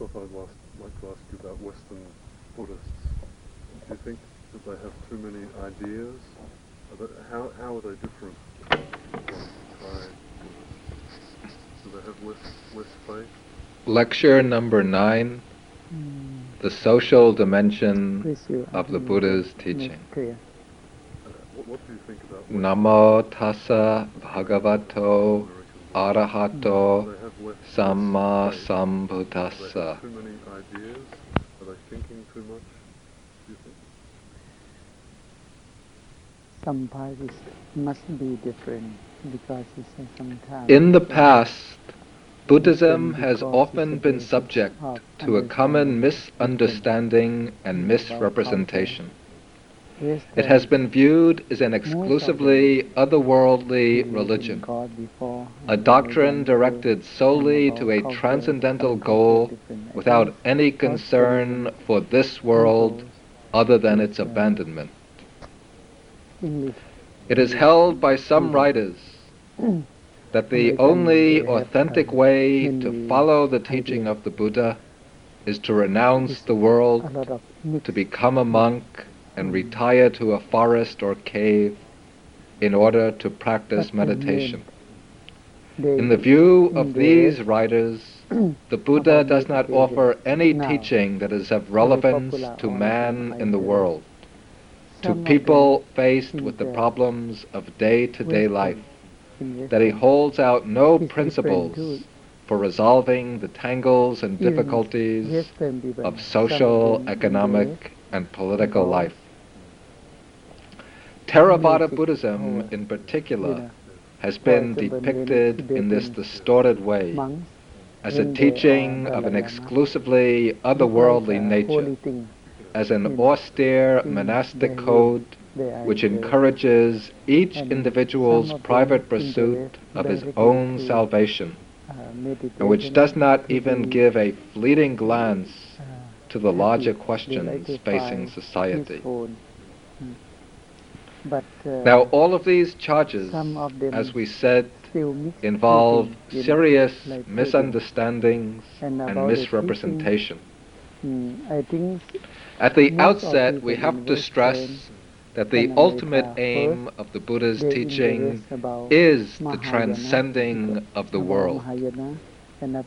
off, I'd like, like to ask you about Western Buddhists. Do you think that they have too many ideas? Are they, how, how are they different from Thai Buddhists? Do they have less, less faith? Lecture number nine The Social Dimension of the Buddha's Teaching. clear. Uh, what, what do you think about Namo tassa bhagavato American arahato Do they have less, samma less faith? Sambuddhassa. have too many ideas? Are they thinking too much? Do you think? Some parties must be different because sometimes In the past, Buddhism has often been subject to a common misunderstanding and misrepresentation. It has been viewed as an exclusively otherworldly religion, a doctrine directed solely to a transcendental goal without any concern for this world other than its abandonment. It is held by some writers that the only authentic way to follow the teaching of the Buddha is to renounce the world, to become a monk, and retire to a forest or cave in order to practice But in the meditation. In the view of these writers, the Buddha does not offer any teaching that is of relevance to man in the world, to people faced with the problems of day-to-day life, that he holds out no principles for resolving the tangles and difficulties of social, economic, and political life. Theravada Buddhism, in particular, has been depicted in this distorted way as a teaching of an exclusively otherworldly nature, as an austere monastic code which encourages each individual's some of them private pursuit of his own salvation, uh, and which does not even give a fleeting glance uh, to the larger questions facing society. But uh, Now, all of these charges, some of them as we said, involve teaching, you know, serious like misunderstandings And and misrepresentation. Mm, I think At the outset, we have to stress that the ultimate aim of the Buddha's teaching is the transcending of the world.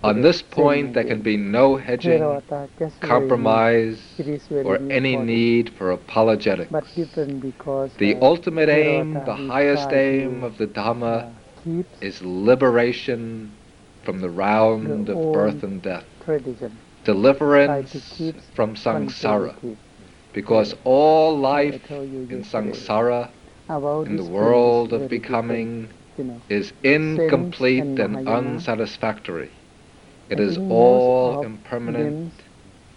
On this point, there can be no hedging, compromise, or any need for apologetics. The ultimate aim, the highest aim of the Dhamma is liberation from the round of birth and death, deliverance from samsara, because all life in samsara, in the world of becoming, is incomplete and unsatisfactory. It is all impermanent,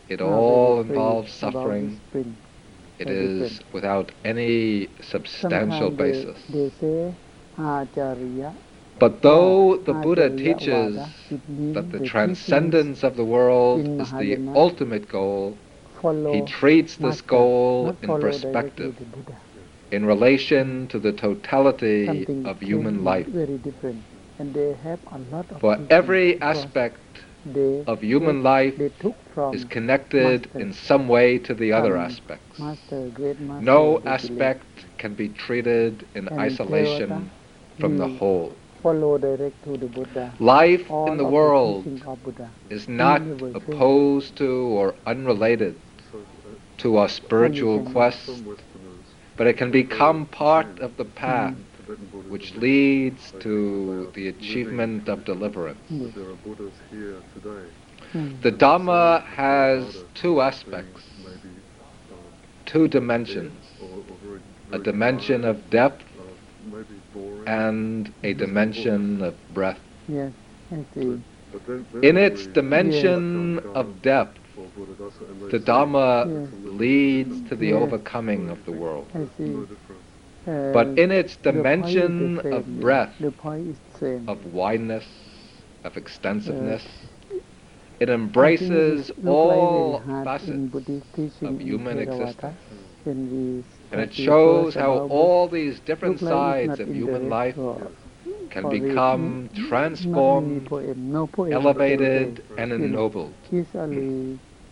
it all involves suffering, it is without any substantial basis. But though the Buddha teaches Vada, it means that the transcendence of the world is the ultimate goal, he treats this goal in perspective, in relation to the totality of human life. Very different. And they have a lot of For every aspect of human life they took from is connected in some way to the other aspects. master, great master, No aspect can be treated in isolation from the whole. To the Buddha. Life in the world is not opposed to or unrelated to our spiritual quest, but it can become part of the path which leads to the achievement of deliverance. There are Buddhas here today. The Dhamma has two aspects, two dimensions, or, or very, a dimension of depth and a dimension of breadth. Yes, I see. But then, then In its dimension of depth, or Buddhadasa, and they the Dhamma Yes. leads to the Yes. overcoming of the world. I see. Uh, But in its point dimension of breadth, The point is the same. of wideness, of extensiveness, it embraces think it look all like very hard in facets of human existence. And it shows how all these different look like it's sides of human life can become transformed, poem, no poem elevated, and ennobled,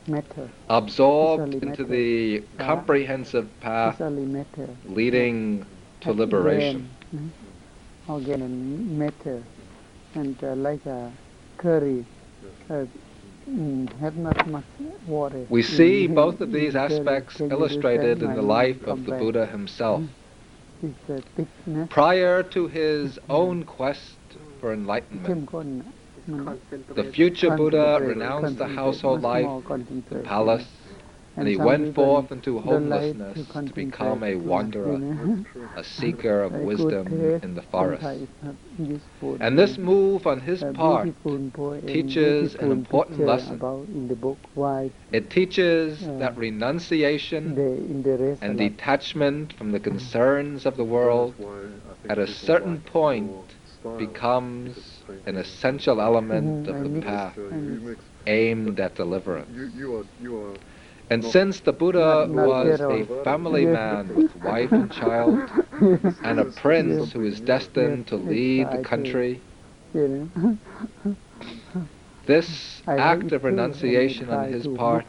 matter. absorbed into the comprehensive path leading to liberation. Again, matter, and uh, like a curry, uh, mm, have not much water. We see in, both of these aspects illustrated in the life of the Buddha himself. Mm. Prior to his mm-hmm. own quest for enlightenment, the future Buddha renounced the household life, the palace, and he went forth into homelessness to become a wanderer, a seeker of wisdom in the forest. is not useful. And this move on his part, teaches an important lesson. In the book why it teaches Uh, that renunciation the in the rest and detachment from the concerns of the world at a certain point becomes an essential element Mhm, of the path aimed at deliverance. You, you are, you are And since the Buddha Not- not was a family man with wife and child, and a prince who is destined to lead the country, this act of renunciation on his part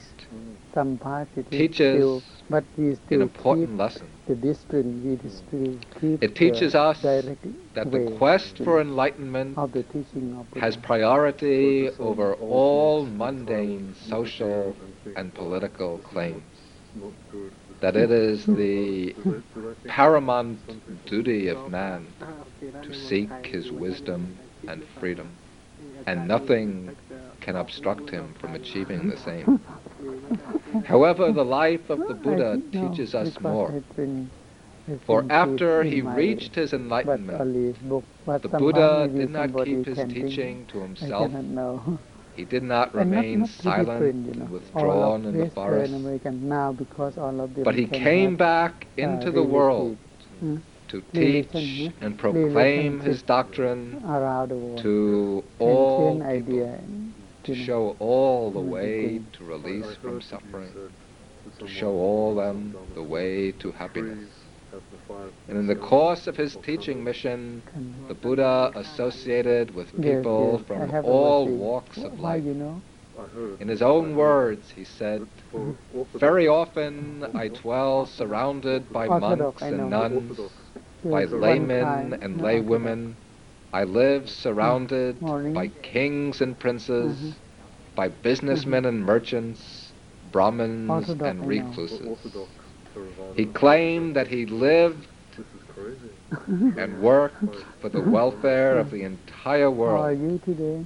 some positive teaches still, but we an important lesson. The discipline. We still keep It teaches us direct That the quest for enlightenment of the teaching of Buddha. has priority over all mundane social and political claims. That it is the Do they- do they think paramount duty of man to seek his wisdom and freedom, and nothing can obstruct him from achieving the same. However, the life of the Buddha teaches us more. it's been- it's For after he reached his enlightenment, only book, but the Buddha did not keep his teaching to himself. He did not remain silent and withdrawn in the forest, American now because all of them but he came back uh, into the world to teach and proclaim his doctrine around the world. to all people, to show all the way to I- I release from suffering, to show all them the way to happiness. Trees have the five And in the course of his teaching mission, the Buddha associated with people from all walks of life. you know? I heard. In his own uh, words, he said, that for Orthodox- Very often I dwell surrounded by monks and nuns, by laymen and laywomen. I live surrounded Morning. by kings and princes, Mhm. by businessmen and merchants, Brahmins Orthodox, and recluses. Orthodox He claimed that he lived This is crazy. and worked for the welfare of the entire How are world. you today?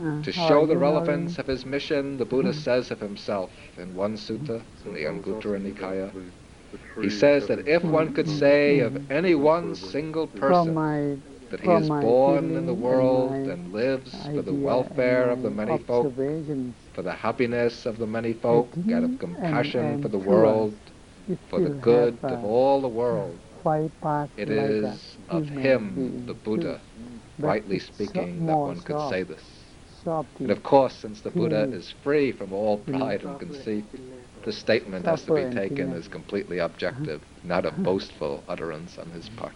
Uh, To show the relevance of his mission, the Buddha Mhm. says of himself in one sutta in the I was Anguttara Nikaya, the- the he says that if one could say of any one single person my that he is born in the world and lives for the welfare of the many folk, for the happiness of the many folk, out of compassion And- for the world, for the good of all the world. It like is of him, the. Buddha, rightly speaking, that one could say this. And of course, since the Buddha is free from all pride and conceit, the statement has to be taken as completely objective, not a boastful utterance on his part.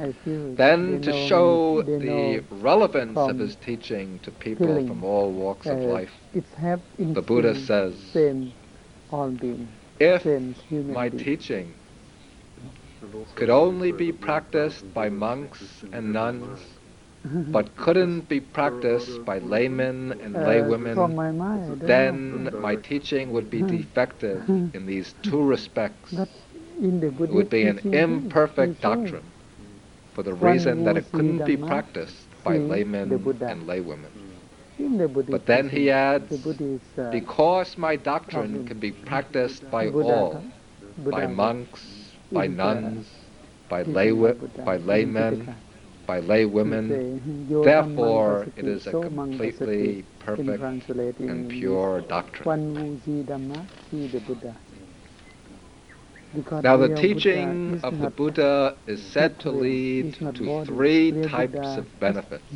I feel, I feel. Then, to show the relevance of his teaching to people from all walks of uh, life, the Buddha says, same all being, if my teaching could only be practiced by monks and nuns, but couldn't be practiced by laymen and Uh, laywomen, From my mind, I don't then my teaching would be defective in these two respects. But in the It would be an imperfect doctrine for the reason that it couldn't be practiced by laymen and laywomen. In the Buddhist But then he adds, uh, because my doctrine can be practiced by all, by monks, by nuns, by lay by laymen, by lay He women, say, "Yo therefore it is a Pasati, so Mang completely perfect and pure doctrine. One who see Dhamma, see the Buddha. Because Now the teaching of the Buddha is said to lead to three types of benefits.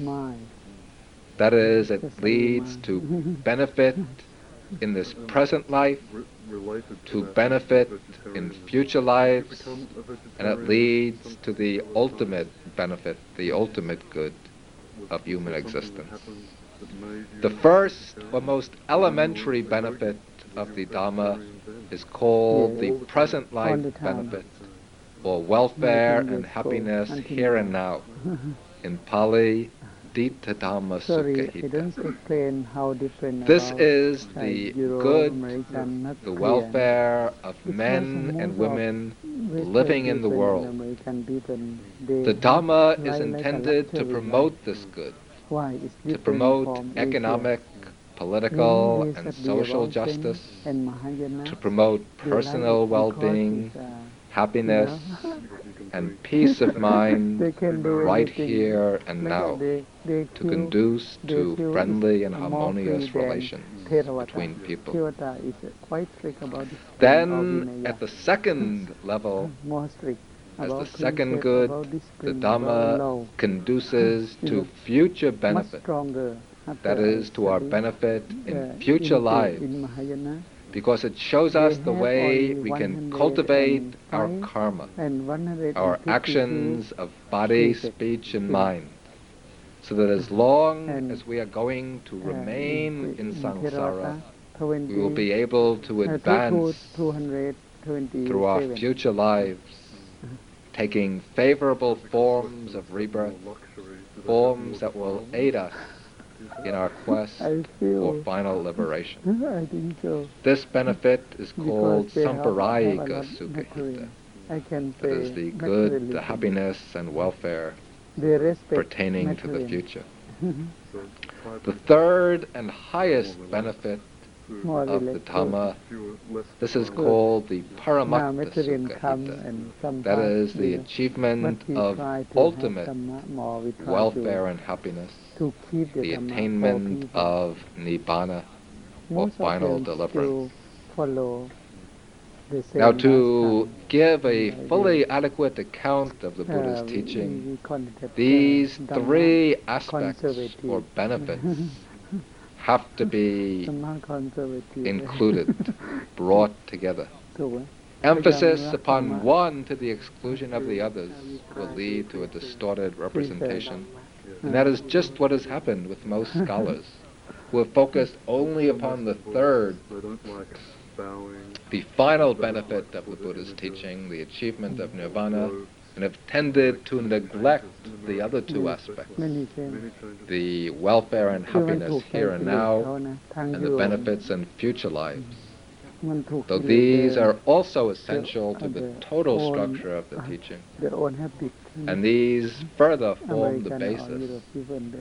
That is, it leads to benefit in this present life to benefit in future lives, and it leads to the ultimate benefit, the ultimate good. of human existence. happened that made you The first or most elementary benefit vegan? Of the you Dharma is called the All the time. present life All the time. benefit, or welfare and happiness here and now. In Pali, Dita Dhamma Sukhahita. This is the good, the welfare of men and women living in the world. and American people, they The Dhamma is intended to promote this good, to promote economic. Political, and social justice, to promote personal well-being, uh, happiness, you know, Because you can and peace of mind right here and now to conduce to friendly and harmonious relations between people. Theravada is uh, quite strict about this. Then, at the second level, as the second good, the Dhamma conduces to future benefit. That is to our benefit in future lives, because it shows us the way we can cultivate our karma, and our actions of body, speech, and mind, so that as long as we are going to uh, remain in samsara, we will be able to uh, advance 227. through our future lives, taking favorable forms of rebirth, Luxury that I forms that will aid us in our quest for final liberation. I think so. This benefit is called Because they have- have Samparayika lot Sukhahita. material. I can say That is the good, the happiness and welfare pertaining to the future. The third and highest benefit of the. Dhamma, this is called the now Paramattha material come Sukhahita. and some That is the achievement of ultimate have Dhamma more. We try welfare and happiness, to, to keep the, the Dhamma for attainment of Nibbana, or final deliverance. follow Now, to give a fully adequate account of the Buddha's Uh, teaching, we call it that, these three aspects or benefits have to be included, brought together. Emphasis upon one to the exclusion of the others will lead to a distorted representation. And that is just what has happened with most scholars, who have focused only upon the third, the final benefit of the Buddha's teaching, the achievement of nirvana, and have tended to neglect the other two aspects, the welfare and happiness here and now, and the benefits in future lives. So these are also essential to the total structure of the teaching and these further form the basis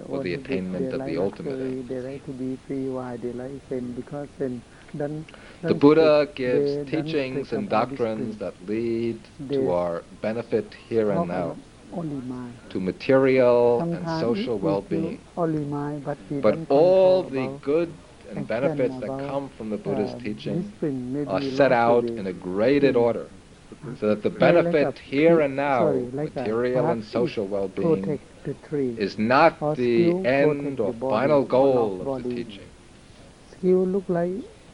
for the attainment of the ultimate luxury, aim. They like to be free. Why they like Zen? Because Zen don't, The Buddha gives teachings and doctrines that lead to our benefit here and now, about Only mind. to material and social well-being. But we But don't all the good and benefits that come from the Buddha's uh, teaching are set out in a graded Mm. order, so that the benefit here and now, material and social well-being, is not the end or final goal of the teaching.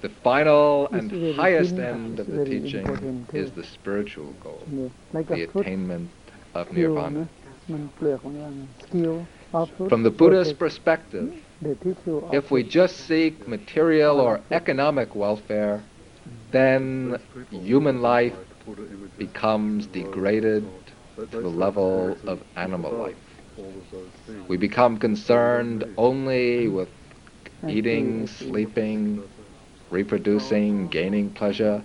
The final and highest end of the teaching is the spiritual goal, the attainment of nirvana. From the Buddhist perspective, if we just seek material or economic welfare, then human life becomes degraded to the level of animal life. We become concerned only with eating, sleeping, reproducing, gaining pleasure,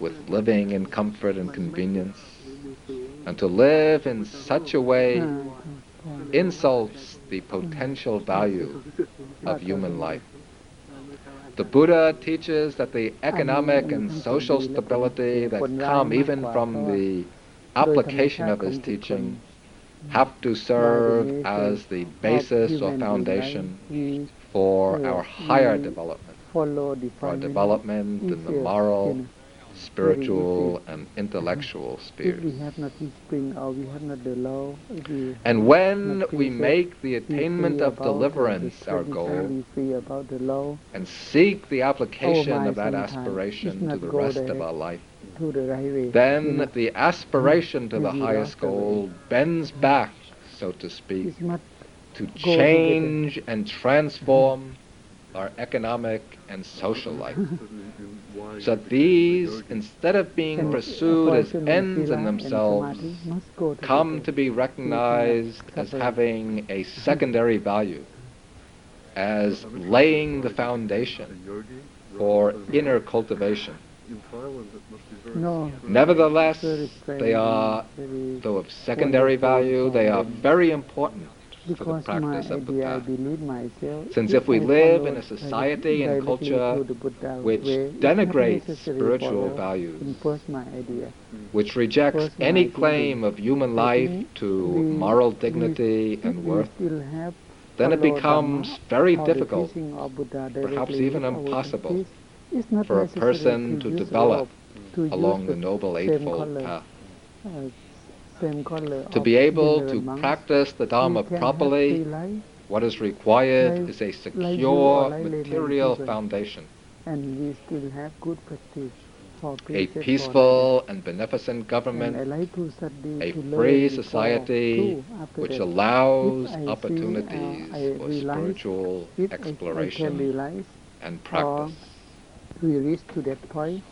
with living in comfort and convenience. And to live in such a way insults the potential value of human life. The Buddha teaches that the economic and social stability that come even from the application of his teaching have to serve as the basis or foundation for our higher development, the our development in the moral, spiritual and intellectual spheres. we have not this spring or we have not the law, we And when we make the attainment of deliverance our goal we free about the law and seek the application oh of that aspiration to the rest of our life, to the right way. you then the aspiration to the highest lost the way. goal bends back, so to speak, to change and transform our economic and social life. So these, instead of being pursued as ends in themselves, samadhi must go come to be recognized as having a secondary value, as laying the foundation for inner cultivation. In Thailand, it must be very No. Nevertheless, they are, though of secondary value, they are very important for the because practice of idea, myself. Since if we live in a society and culture Buddha which way, it's not denigrates spiritual values, Impose my idea. which rejects any claim of human life to moral dignity and worth, then it becomes very difficult Buddha perhaps even impossible, teachings, it's not for a person to develop rope, to use along the Noble Eightfold Path. Uh, To be able to practice the Dharma properly, what is required is a secure or like layman material foundation, and we still have good practice for a peaceful and beneficent government, like to study, a free society which allows see, opportunities uh, for spiritual If I- I exploration and practice. we reach to that point,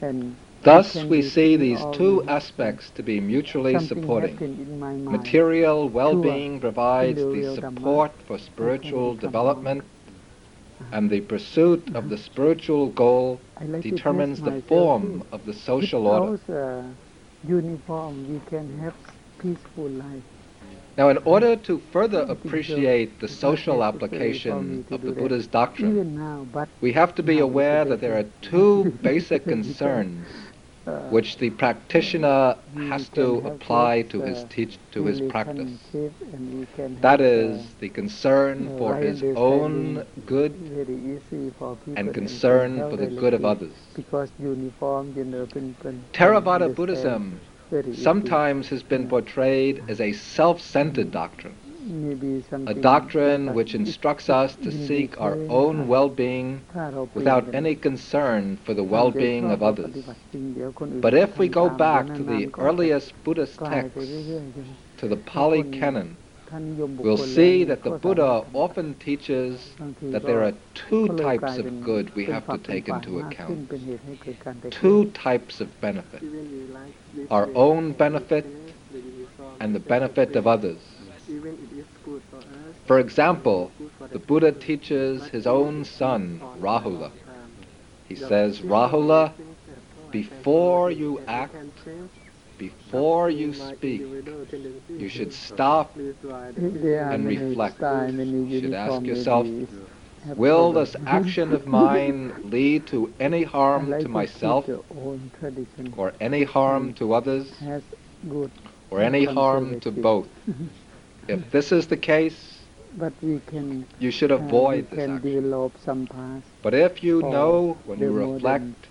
and Thus, we see these two aspects to be mutually supporting. happened in my mind. Material well-being provides the the real Dhamma, support for spiritual development, and the pursuit of the spiritual goal I like to determines the form of the social order. Uniform, we can have peaceful life. Now, in order to further appreciate the social application of the. Buddha's doctrine, Even now, but we have to be aware that there are two basic concerns which the practitioner has to apply to his uh, teach to his practice. relationship and we can That is the concern for his own good very easy for people and concern for the good of others. Because uniform, general principle. Theravada Buddhism sometimes has been portrayed as a self-centered doctrine, a doctrine which instructs us to seek our own well-being without any concern for the well-being of others. But if we go back to the earliest Buddhist texts, to the Pali Canon, we'll see that the Buddha often teaches that there are two types of good we have to take into account, two types of benefit, our own benefit and the benefit of others. For example, the Buddha teaches his own son, Rahula. He says, Rahula, before you act, before you speak, you should stop and reflect. You should ask yourself, Will this action of mine lead to any harm to myself the own tradition or any harm to others or any harm to both? If this is the case, but we can you should uh, avoid we this can action. develop some paths. But if you know when the you modern- reflect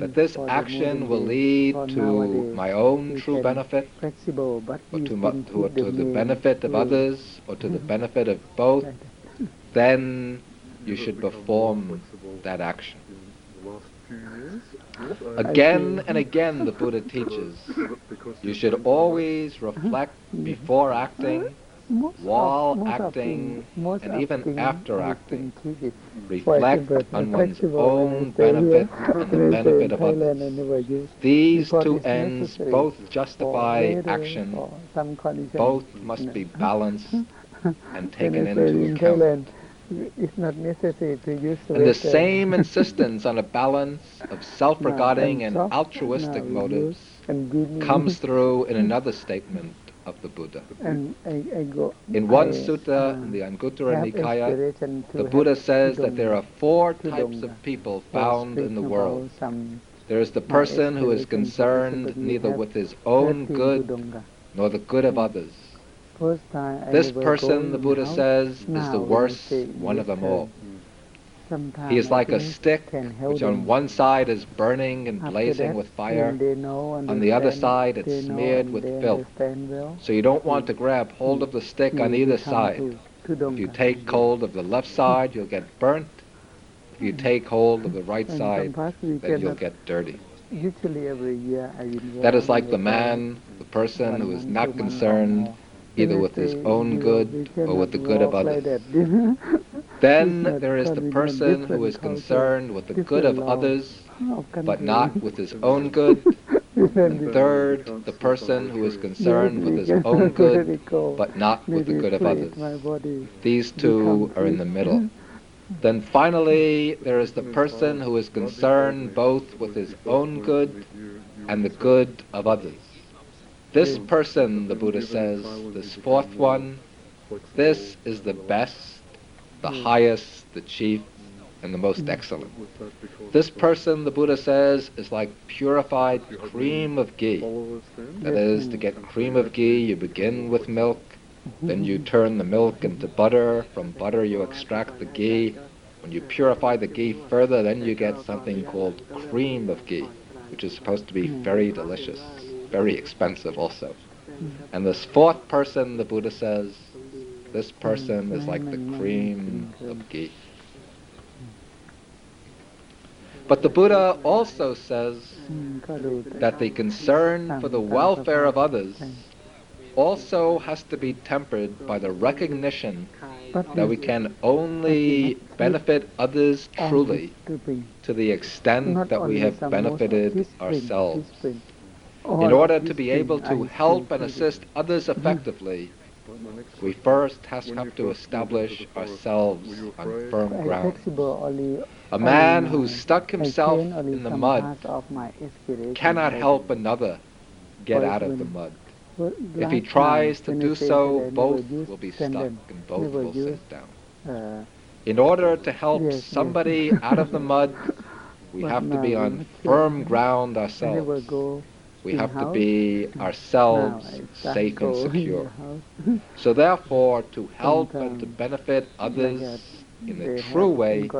that this action will lead to nowadays, my own true benefit flexible, but or to, still mu- to, keep to the main benefit of others or to the benefit of both, then you should perform that action. in the last few years? Yes, I- Again and again the Buddha teaches Because- because you should always reflect before acting, Most while acting, and even after acting. can keep it. For reflect on one's own when I stay benefit and the when I stay benefit of others. These two ends both justify action, some both must be balanced and taken when I stay into account. It's not necessary to use And the same insistence on a balance of self-regarding and altruistic motives comes through in another statement of the Buddha. and I, I go In one I, sutta uh, in the Anguttara Nikaya, the Buddha says that there are four types of people found in the world. There is the person who is concerned neither with his own good nor the good of others. First time This person, the Buddha says, is the worst one of them all. He is like a stick, which on one side is burning and blazing with fire. On the other side, it's smeared with filth. So you don't want to grab hold of the stick on either side. If you take hold of the left side, you'll get burnt. If you take hold of the right side, then you'll get dirty. Usually every year I That is like the man, the person who is not two months or concerned either with his own good or with the good of others. that. Then there is the person who different is culture, concerned with the good of others, but not with his own good. And third, the person who is concerned with his own good, let it go. but not with the good of others. These two are in the middle. Then finally, there is the person who is concerned both with his own good and the good of others. This person, the Buddha says, this fourth one, this is the best, the hmm. highest, the chief, and the most hmm. excellent. This person, the Buddha says, is like purified cream of ghee. That is, to get cream of ghee, you begin with milk, mm-hmm. then you turn the milk into butter. From butter, you extract the ghee. When you purify the ghee further, then you get something called cream of ghee, which is supposed to be hmm. very delicious, very expensive also. And this fourth person, the Buddha says, this person is like the cream of ghee. But the Buddha also says that the concern for the welfare of others also has to be tempered by the recognition that we can only benefit others truly to the extent that we have benefited ourselves. In order to be able to help and assist others effectively, we first has have to establish ourselves on firm ground. A man who's stuck himself in the mud parts of my aspiration. cannot help another get out of the mud. If he tries to do so, that I never both will be stuck and both will sit down. uh, In order to help somebody out of the mud, we have to be on we have to- firm ground ourselves. We have to be ourselves start safe and secure. So therefore, to help and to benefit others in a true way,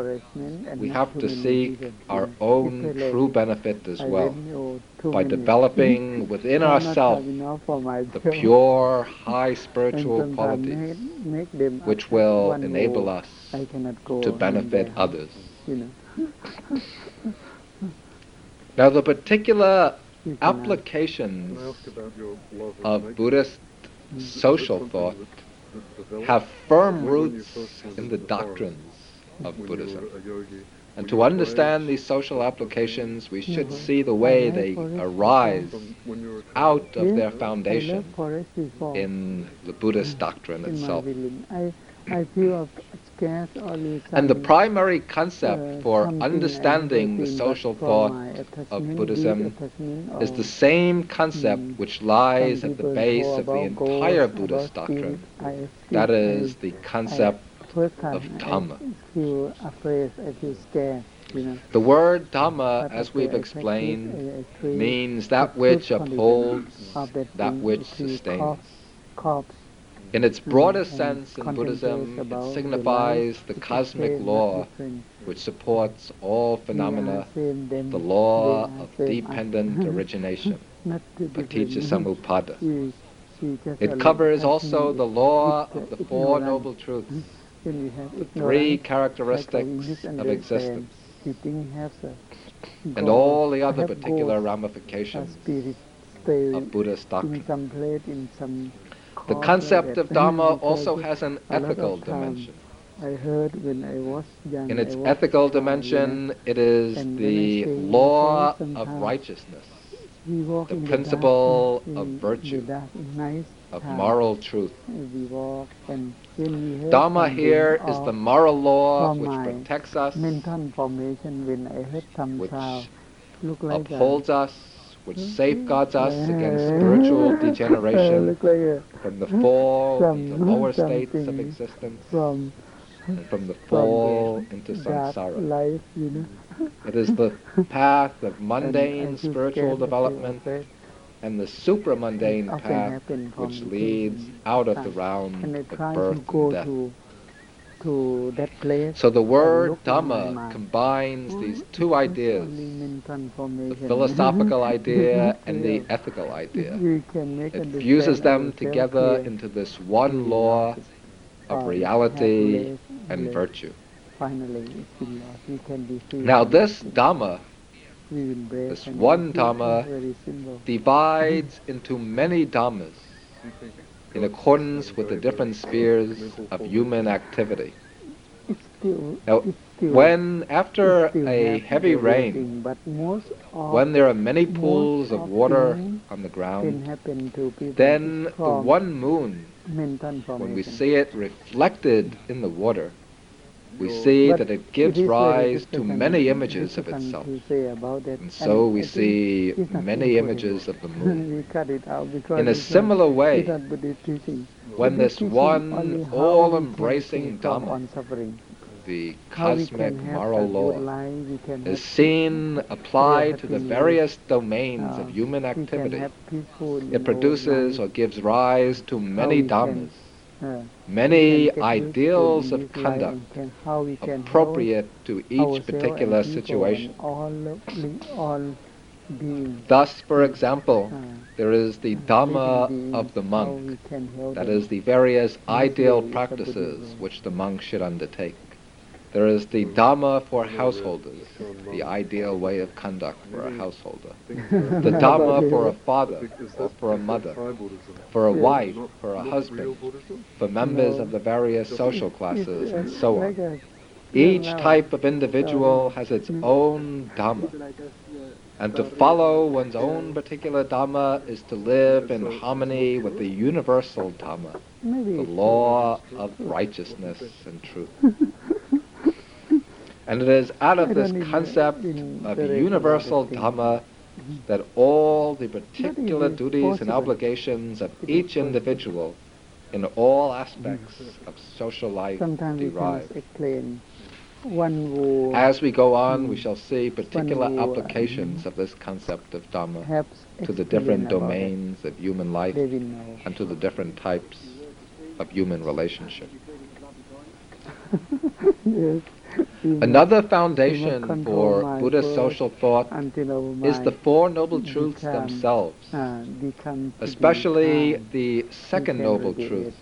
we have to seek our own true benefit as well didn't know too by developing within ourselves have enough for the pure, high spiritual qualities which will enable us I cannot go to benefit others. Now, the particular. Applications Can I ask about your love of? Buddhist Mm. Is it social thought that- that developed have firm roots in the doctrines of Buddhism. were a yogi? And to understand these social applications, we should Mhm. see the way they arise from when you were a child? out of their foundation love forest before. in the Buddhist doctrine in my itself. Village. I, I feel of scarce only And the primary concept uh, for understanding the social thought from my attachment, of Buddhism is the same concept Mm. which lies at the base of the entire Buddhist doctrine. That is the concept of Dhamma. feel afraid, I feel scared, you know. The word Dhamma, as we've explained, practice, I- I feel means that which upholds, that, which sustains. In its broadest sense in Buddhism, it signifies the cosmic law which supports all phenomena, the law of dependent origination, Paticca. Samuppada. She- she just It covers also the law of the Four. Noble Truths, When we have the three characteristics of existence, You think has a and all the other particular ramifications of Buddhist in doctrine. Some place, in some The concept of Dharma also has an a lot of ethical dimension. I heard when I was young. In its ethical child, you know, dimension, it is And when I the law of righteousness, we walk the principle of virtue, of moral truth. We walk and when we heard here is the moral law which protects us, formation when I heard some which sound look like upholds us, which safeguards us against spiritual degeneration look like a, from the fall into lower states of existence from and from the fall into samsara. life, you know. It is the path of mundane spiritual scared, I feel development and the supramundane path which leads out of the realm of birth and death. To to to that place. So the word look in my Dhamma combines hmm? these two ideas, the philosophical idea and the ethical idea. We can make It fuses them together into this one law of reality and virtue. Finally, it's been lost. We can be free. Now this it. Dhamma we will break this one it's Dhamma divides into many Dhammas Do you think in accordance with the different spheres of human activity. Now, When after a heavy rain, when there are many pools of water on the ground, then the one moon, when we see it reflected in the water, we see that it gives it is very rise to many images of itself. to say about it, And so we see many images of the moon. we cut it out because In a similar way, it's not Buddhist teaching. when this one only how we can all-embracing Dhamma, the cosmic moral law, life, we can is seen applied to the various domains uh, of human activity. It produces or gives rise to many dhammas, uh, many we can get used to ideals of conduct how we can appropriate to each particular situation. Thus, for example, uh, there is the Dhamma of the monk, we can help that is the various ideal way is the practices which the monk should undertake. There is the Dhamma for householders, the ideal way of conduct for a householder. The Dhamma for a father or for a mother, for a wife, for a husband, for members of the various social classes, and so on. Each type of individual has its own Dhamma. And to follow one's own particular Dhamma is to live in harmony with the universal Dhamma, the law of righteousness and truth. And it is out of this concept of universal. Dhamma that all the particular duties and obligations of each individual in all aspects of social life derive. can explain one who As we go on, we Mm. shall see particular applications of this concept of Dhamma helps to the different domains of human life it. They will know. and to the different types of human relationship. yes. Another foundation for Buddhist social thought is the Four Noble Truths themselves, uh, be especially the second Noble. Truth,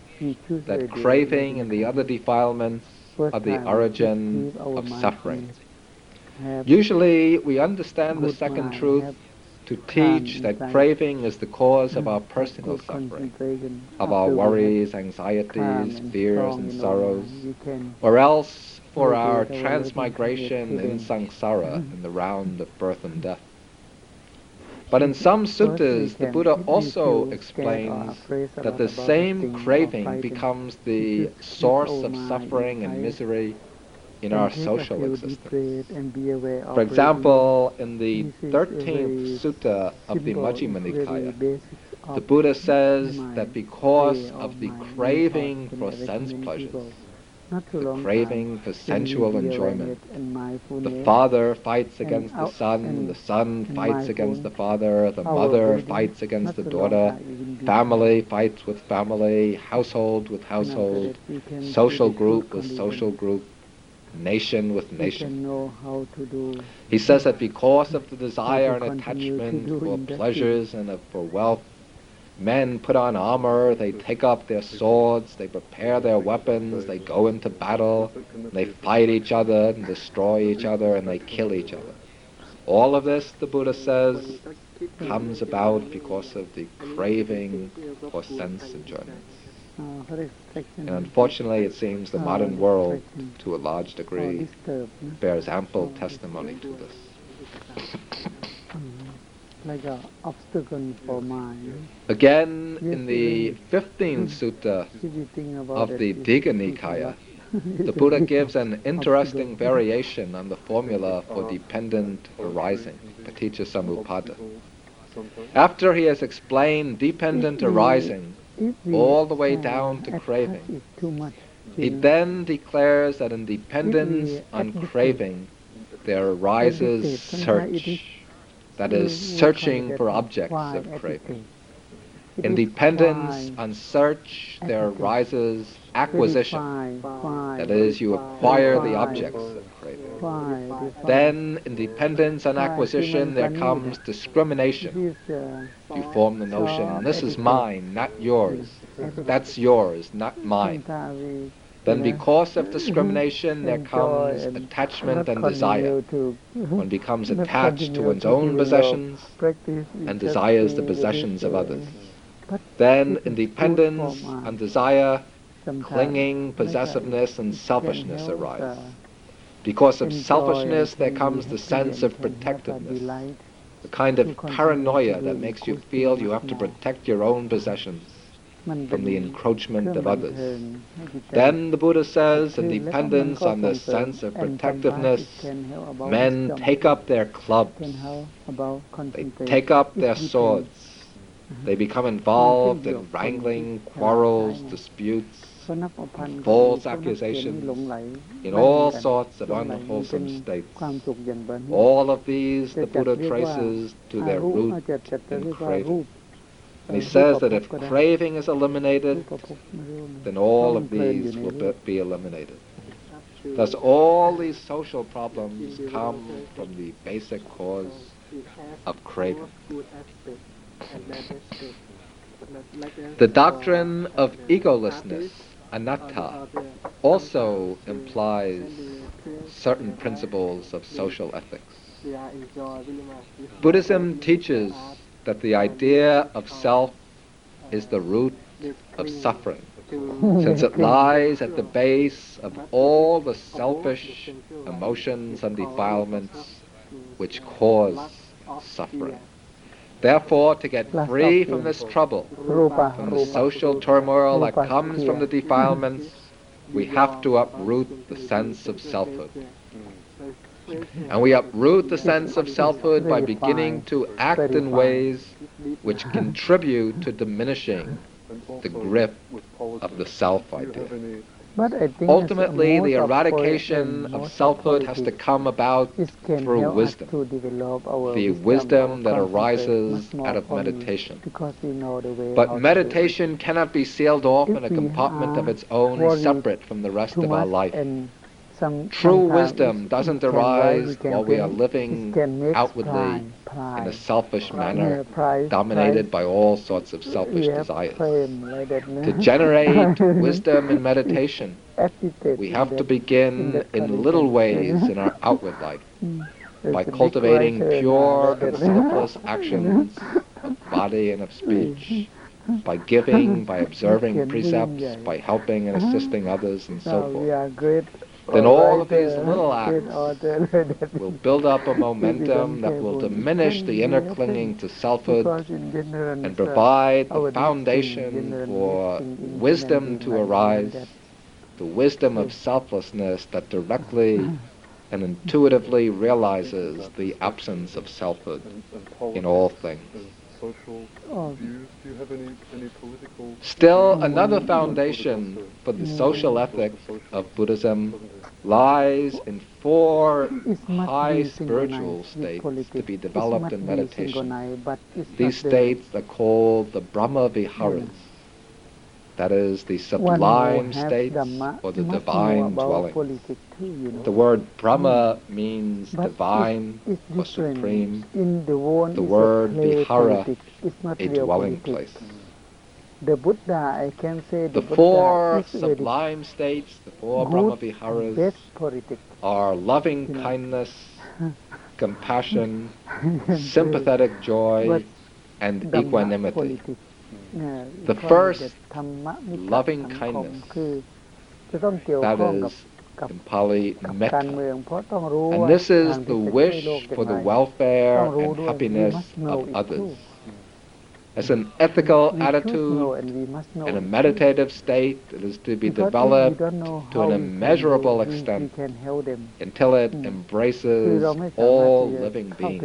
that craving and the other defilements are the origin of suffering. Usually, we understand the second truth to teach that craving is the cause of our personal suffering, of our After we have worries, anxieties, fears, and sorrows, mind, we can or else for our transmigration in samsara, in the round of birth and death. But in some suttas, the Buddha also explains that the same craving becomes the source of suffering and misery in our social existence. For example, in the This is a 13th sutta of the Majjhima Nikaya, the Buddha says that because of the craving for sense pleasures, the craving for sensual enjoyment, the father fights against the son, the son fights against the father, the mother fights against the daughter, time, we will be family fights with family, household with household, that we can social group with social group, nation with nation. can know how to do He says that because of the desire and attachment for pleasures and for wealth, men put on armor, they take up their swords, they prepare their weapons, they go into battle, they fight each other and destroy each other and they kill each other. All of this, the Buddha says, comes about because of the craving for sense enjoyments. And unfortunately, it seems the modern world, to a large degree, bears ample testimony to this. Like a obstacle for mind. Again, Yes, in the 15th sutta If you think about of the Digha Nikaya, the Buddha gives an interesting variation on the formula for dependent arising, paticca samuppada. After he has explained dependent arising, all the way down to craving, too much, he then declares that in dependence on craving, there arises abdicate, it is search, that you is, will searching for objects of craving. abdicate. It In dependence on search, there arises acquisition. five, five, That is, you acquire the objects of craving. five, it is five. Then, in dependence on acquisition, there comes discrimination. This is, uh, You form the notion, this is mine, not yours. That's yours, not mine. Then, because of discrimination, there comes and attachment and desire. to One becomes attached to one's own possessions and desires the possessions of others. Then, independence in is good dependence for man. on desire, clinging, possessiveness, and selfishness arise. uh, Because of selfishness, there comes the sense of protectiveness, the kind of paranoia that makes you feel you have to protect your own possessions from the encroachment of others. Then the Buddha says, in dependence on the sense of protectiveness, men take up their clubs, they take up their swords, they become involved in wrangling, quarrels, disputes, false accusations in all sorts of unwholesome states. All of these the Buddha traces to their root in craving. And he says that if craving is eliminated, then all of these will be eliminated. Thus, all these social problems come from the basic cause of craving. The doctrine of egolessness, anatta, also implies certain principles of social ethics. Buddhism teaches that the idea of self is the root of suffering, since it lies at the base of all the selfish emotions and defilements which cause suffering. Therefore, to get free from this trouble, from the social turmoil that comes from the defilements, we have to uproot the sense of selfhood. And we uproot the sense of selfhood by beginning to act in ways which contribute to diminishing the grip of the self idea. But I think Ultimately, the eradication of selfhood has to come about through wisdom. to develop our the wisdom, that arises out of meditation. Because we know the way But meditation cannot be sealed off in a compartment of its own, separate from the rest of our life. Some, True wisdom doesn't it can rise, arise while we are living it can make outwardly pride, in a selfish manner, pride, dominated pride. by all sorts of selfish Yeah, desires. frame like that, To generate wisdom in meditation, we have to begin in little ways in our outward life. By cultivating pure and selfless actions of body and of speech, by giving, by observing precepts, by helping and assisting others, and so forth. Then all of these little acts author like that. will build up a momentum that will diminish the inner clinging to selfhood Because in general, and uh, provide our the foundation for wisdom to arise, the wisdom of selflessness that directly and intuitively realizes the absence of selfhood and, and in all things. and social Oh. views? Do you have any, any political Still, Mm. another foundation for the Mm. social ethic of Buddhism doesn't it? Lies in four high spiritual states to be developed in meditation. synchronized, but it's These states are called the Brahma Viharas. That is, the sublime states or the divine dwelling. politics too, you know. The word Brahma means divine or supreme, the word vihara. A dwelling place the Buddha, I can say the, the four sublime states, the four brahmaviharas are loving you know. kindness, compassion, sympathetic joy, but and equanimity. The first, loving kindness, that is in Pali, metta. And this is the wish for the welfare and happiness of others. As an ethical attitude and, and, a meditative state that is to be developed to an immeasurable extent until it mm. embraces all living beings,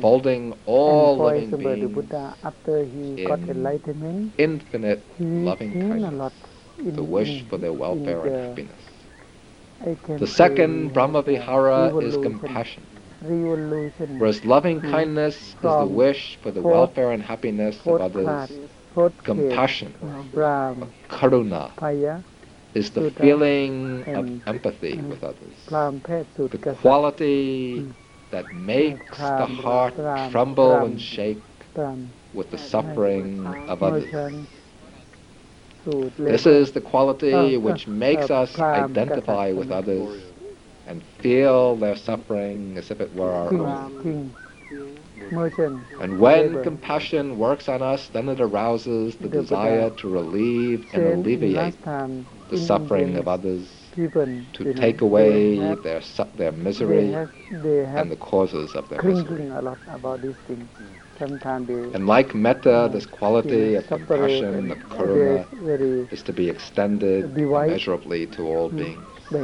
folding all living beings Buddha after he in got enlightenment, infinite loving kindness, in, the wish for their welfare and happiness. The second Brahmavihara is compassion. Whereas loving kindness is the wish for the welfare and happiness of others. Compassion, karuna, is the feeling of empathy with others. The quality that makes the heart tremble and shake with the suffering of others. This is the quality which makes us identify with others and feel their suffering as if it were our own. And when compassion works on us, then it arouses the desire to relieve and alleviate the suffering of others, to take away their, their misery and the causes of their misery. And like metta, this quality of compassion, of karuna, is to be extended immeasurably to all beings.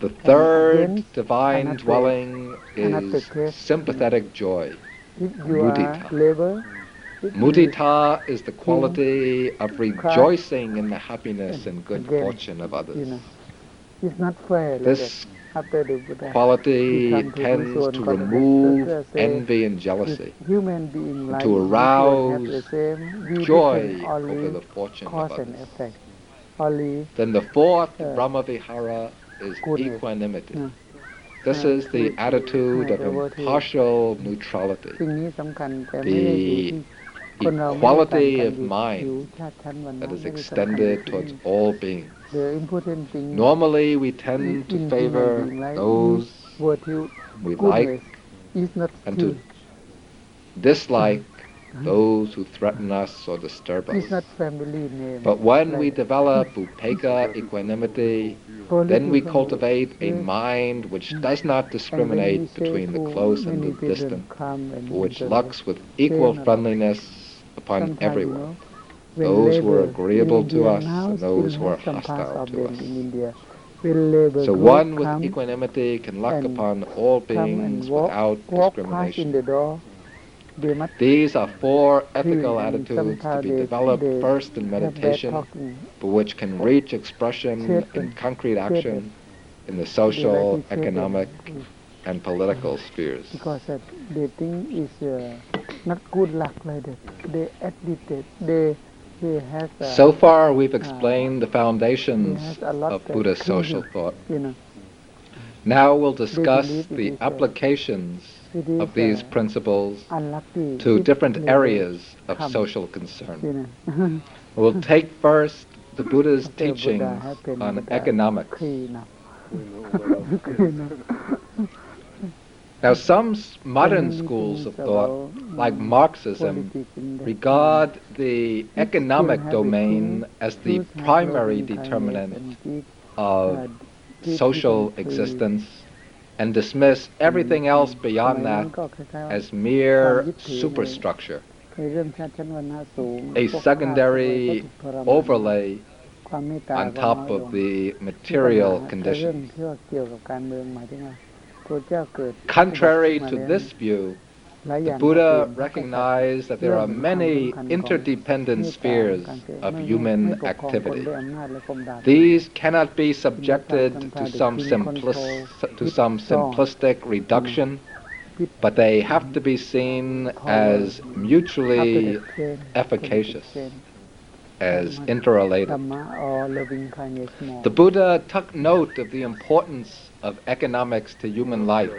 The third divine dwelling is sympathetic joy, mudita. Mudita is the quality of rejoicing in the happiness and good fortune of others. This quality tends to remove envy and jealousy, to arouse joy over the fortune of others. Then the fourth Brahmavihara is equanimity. This is the attitude of impartial neutrality, the equality of mind that is extended towards all beings. Normally, we tend to favor those we like and to dislike those who threaten us or disturb us. It's not family name. But when we develop upekkha, equanimity, then we cultivate a mind which does not and when we discriminate between the close and the distant, which looks with equal friendliness upon everyone, those who are agreeable to us and those who are hostile to us. So one with equanimity can look upon all beings without walk past in discrimination. the door, they must These are four ethical attitudes to be developed first in meditation, but which can reach expression in concrete action in the social, like to say that economic, and political spheres. because they think is uh, not good luck like that. They addicted. They they have uh, So far, we've explained the foundations has a lot of Buddha's social thought. you know Now we'll discuss the uh, applications of these uh, principles to different areas of social concern. We'll take first the Buddha's After teachings on Buddha economics. clean up. Clean all that up. Clean up. Now, some modern schools of thought, like mm, Marxism, politics in that regard the economic domain as the primary determinant of social existence and dismiss everything else beyond that as mere superstructure, a secondary overlay on top of the material conditions. Contrary to this view, the Buddha recognized that there are many interdependent spheres of human activity. These cannot be subjected to some, simplis- to some simplistic reduction, but they have to be seen as mutually efficacious as interrelated. The Buddha took note of the importance of economics to human life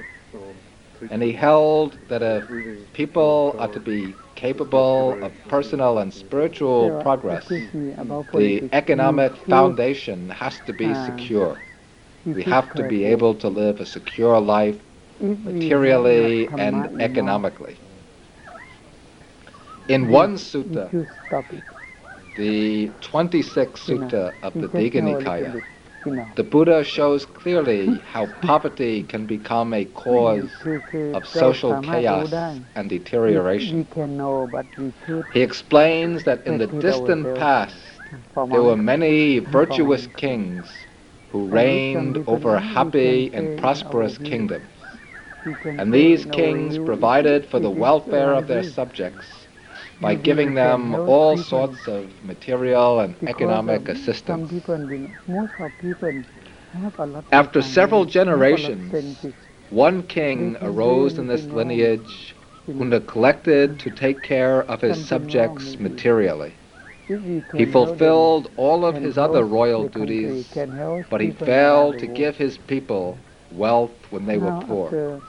and he held that if people are to be capable of personal and spiritual progress, the economic foundation has to be secure. We have to be able to live a secure life materially and economically. In one sutta, the 26th sutta of the Digha Nikaya, the Buddha shows clearly how poverty can become a cause of social chaos and deterioration. We can know, but we He explains that in the distant past, there were many virtuous kings who reigned over happy and prosperous kingdoms. And these kings provided for the welfare of their subjects by giving them all sorts of material and economic assistance. After several generations, One king arose in this lineage who neglected to take care of his subjects materially. He fulfilled all of his other royal duties, but he failed to give his people wealth when they were poor.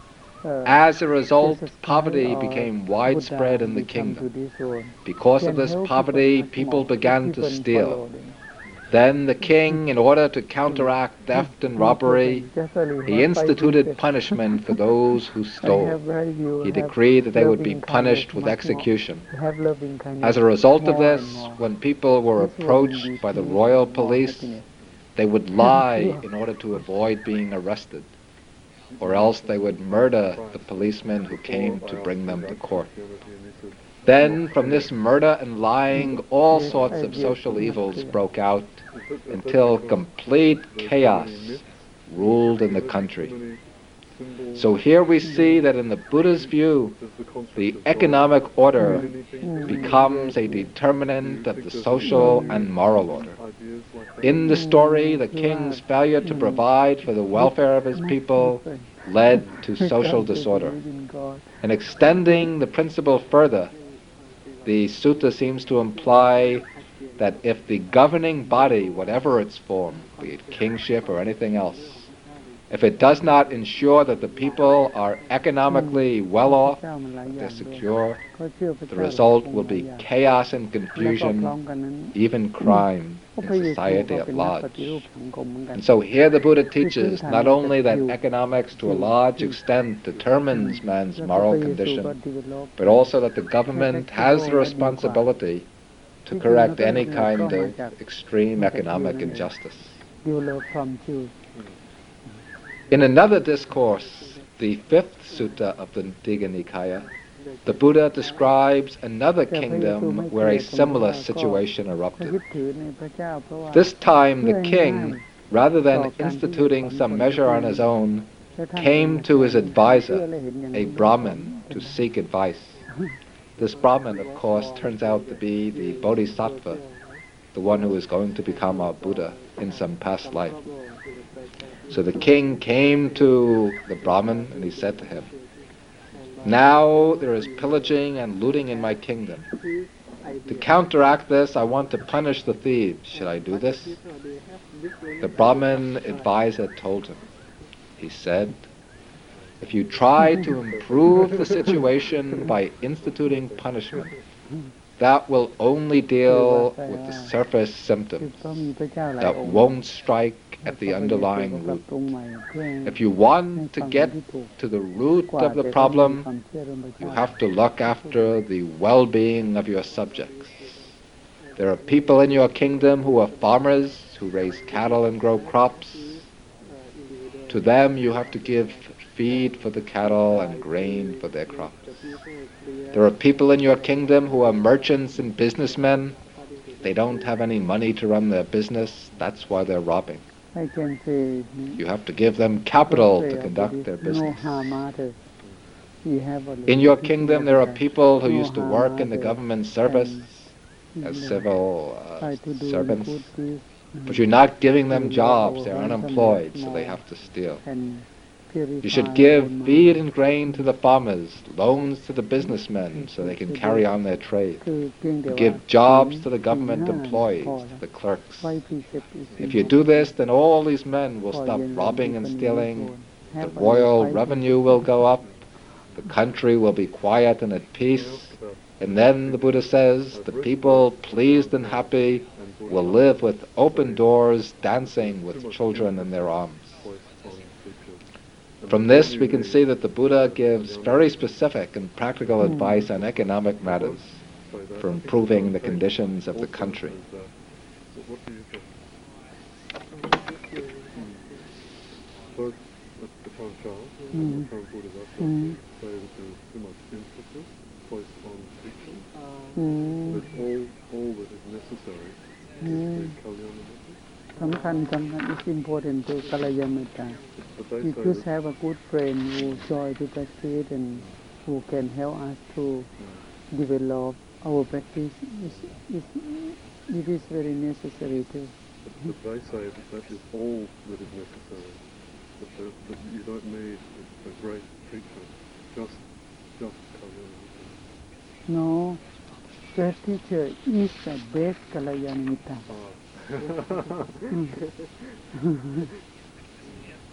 As a result, poverty became widespread in the kingdom. Because of this poverty, people began to steal. Then the king, in order to counteract theft and robbery, he instituted punishment for those who stole. He decreed that they would be punished with execution. As a result of this, when people were approached by the royal police, they would lie in order to avoid being arrested, or else they would murder the policemen who came to bring them to court. Then, from this murder and lying, all sorts of social evils broke out until complete chaos ruled in the country. So here we see that in the Buddha's view, the economic order becomes a determinant of the social and moral order. In the story, the king's failure to provide for the welfare of his people led to social disorder. And extending the principle further, the sutta seems to imply that if the governing body, whatever its form, be it kingship or anything else, if it does not ensure that the people are economically well off, they're secure, the result will be chaos and confusion, even crime in society at large. And so here the Buddha teaches not only that economics to a large extent determines man's moral condition, but also that the government has the responsibility to correct any kind of extreme economic injustice. In another discourse, the fifth sutta of the Digha Nikaya, the Buddha describes another kingdom where a similar situation erupted. This time the king, rather than instituting some measure on his own, came to his advisor, a Brahmin, to seek advice. This Brahmin, of course, turns out to be the Bodhisattva, the one who is going to become our Buddha in some past life. So the king came to the Brahmin and he said to him, Now there is pillaging and looting in my kingdom. To counteract this, I want to punish the thieves. Should I do this? The Brahmin advisor told him. He said, If you try to improve the situation by instituting punishment, that will only deal with the surface symptoms. That won't strike at the underlying root. If you want to get to the root of the problem, you have to look after the well-being of your subjects. There are people in your kingdom who are farmers, who raise cattle and grow crops. To them you have to give feed for the cattle and grain for their crops. There are people in your kingdom who are merchants and businessmen. They don't have any money to run their business. That's why they're robbing. You have to give them capital to conduct their business. In your kingdom, there are people who used to work in the government service as civil uh, servants, but you're not giving them jobs. They're unemployed, so they have to steal. You should give feed and grain to the farmers, loans to the businessmen so they can carry on their trade. Give jobs to the government employees, to the clerks. If you do this, then all these men will stop robbing and stealing, the royal revenue will go up, the country will be quiet and at peace, and then, the Buddha says, the people, pleased and happy, will live with open doors, dancing with children in their arms. From this, we can see that the Buddha gives very specific and practical advice on economic matters for improving the conditions of the country. Mm. Mm. Mm. Sampan is important to Kalayamita. We you have a good friend who join to practice and who can help us to develop our practice, is, is, it is very necessary too. The price side, that is all that is necessary. That, there, that you don't need a great teacher. Just, just come. No, great teacher is the best Kalayamita. Ah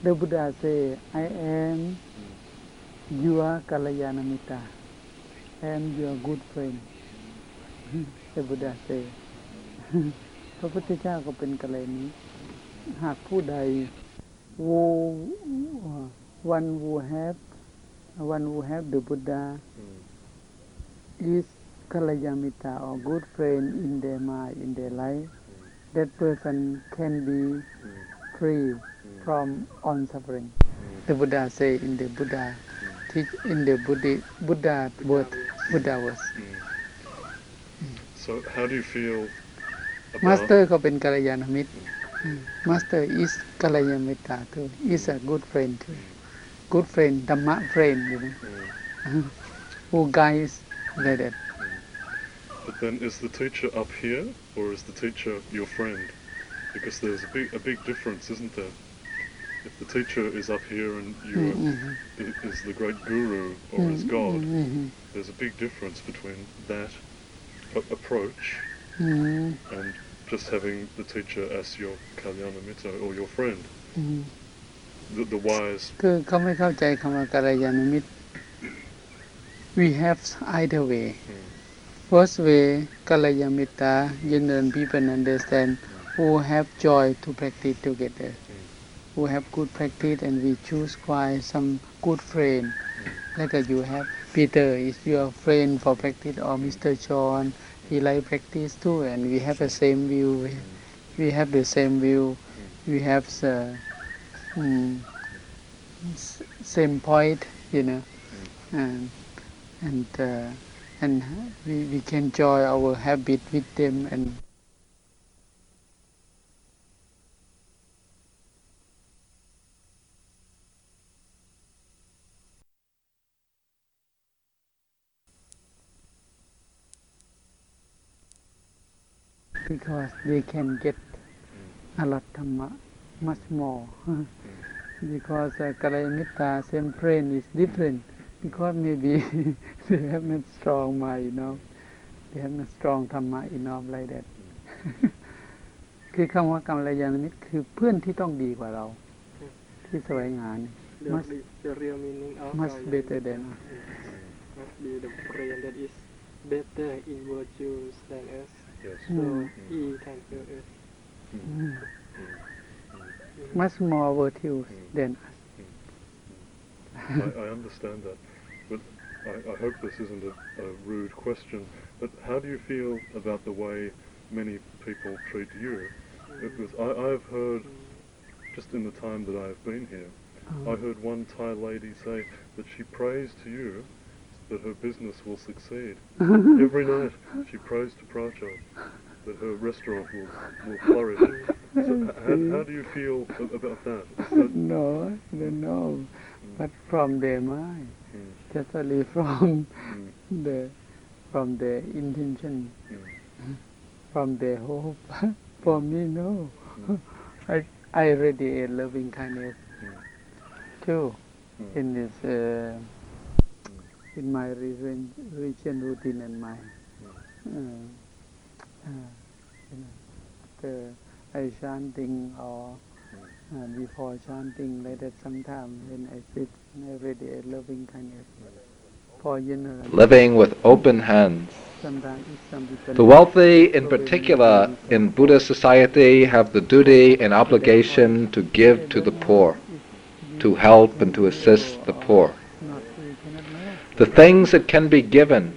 the Buddha say, I am your Kalyanamitta. I am your good friend. the Buddha say พระพุทธเจ้าก็เป็นกะเลยนี้ หากผู้ใด who one who have one who have the Buddha is Kalayamita or good friend in their mind, in their life, that person can be free from on suffering. The Buddha say in the Buddha teach in the Buddha Buddha word Buddha words. So how do you feel about มาสเตอร์ก็เป็นกัลยาณมิตรมาสเตอร์ is กัลยาณมิตร too is a good friend too good friend ธรรมะ friend you know who guides like that But then is the teacher up here or is the teacher your friend? Because there's a big a big difference, isn't there? If the teacher is up here and you Mm-hmm. are, is the great guru or is God, there's a big difference between that a- approach Mm, and just having the teacher as your kalyana mitta or your friend, mm. the, the wise. คือเขาไม่เข้าใจคำว่ากัลยาณมิตร we have either way First way Kalayamita general people understand who have joy to practice together, who have good practice and we choose quite some good friend. Like you have Peter is your friend for practice or Mr. John, he like practice too and we have the same view, we have the same view, we have the um, same point, you know. And, and uh, and we, we can enjoy our habit with them and because they can get a lot dhamma much more. Because uh, Kalayamitta same brain is different because maybe they have not strong mind you know they have not strong dhamma enough like that คือคำว่ากัลยาณมิตรคือเพื่อนที่ต้องดีกว่าเรา ที่แสวงหานี่ The, Must- the, the real meaning of much Kalyana better than us must be the friend that is better in virtues than us, Yes. so Mm. he can help us. Mm. much more virtues than us I, I understand that, but I, I hope this isn't a, a rude question. But how do you feel about the way many people treat you? Because I, I've heard, just in the time that I've been here, I oh. heard one Thai lady say that she prays to you that her business will succeed. Every night she prays to Prachad that her restaurant will, will flourish. So how, how do you feel about that? That no I don't know but from their mind. Just only from Mm. the from their intention. From their hope. For me no. I I already a loving kindness too. In this uh, in my region, religion routine and my uh, uh, you know, after I chanting or uh, before chanting like that sometime when I sit I radiate loving kindness for general Living with open hands. sometimes if some people The wealthy, in particular, in Buddhist society, have the duty and obligation to give to the poor, to help and to assist the poor. not we cannot know The things that can be given,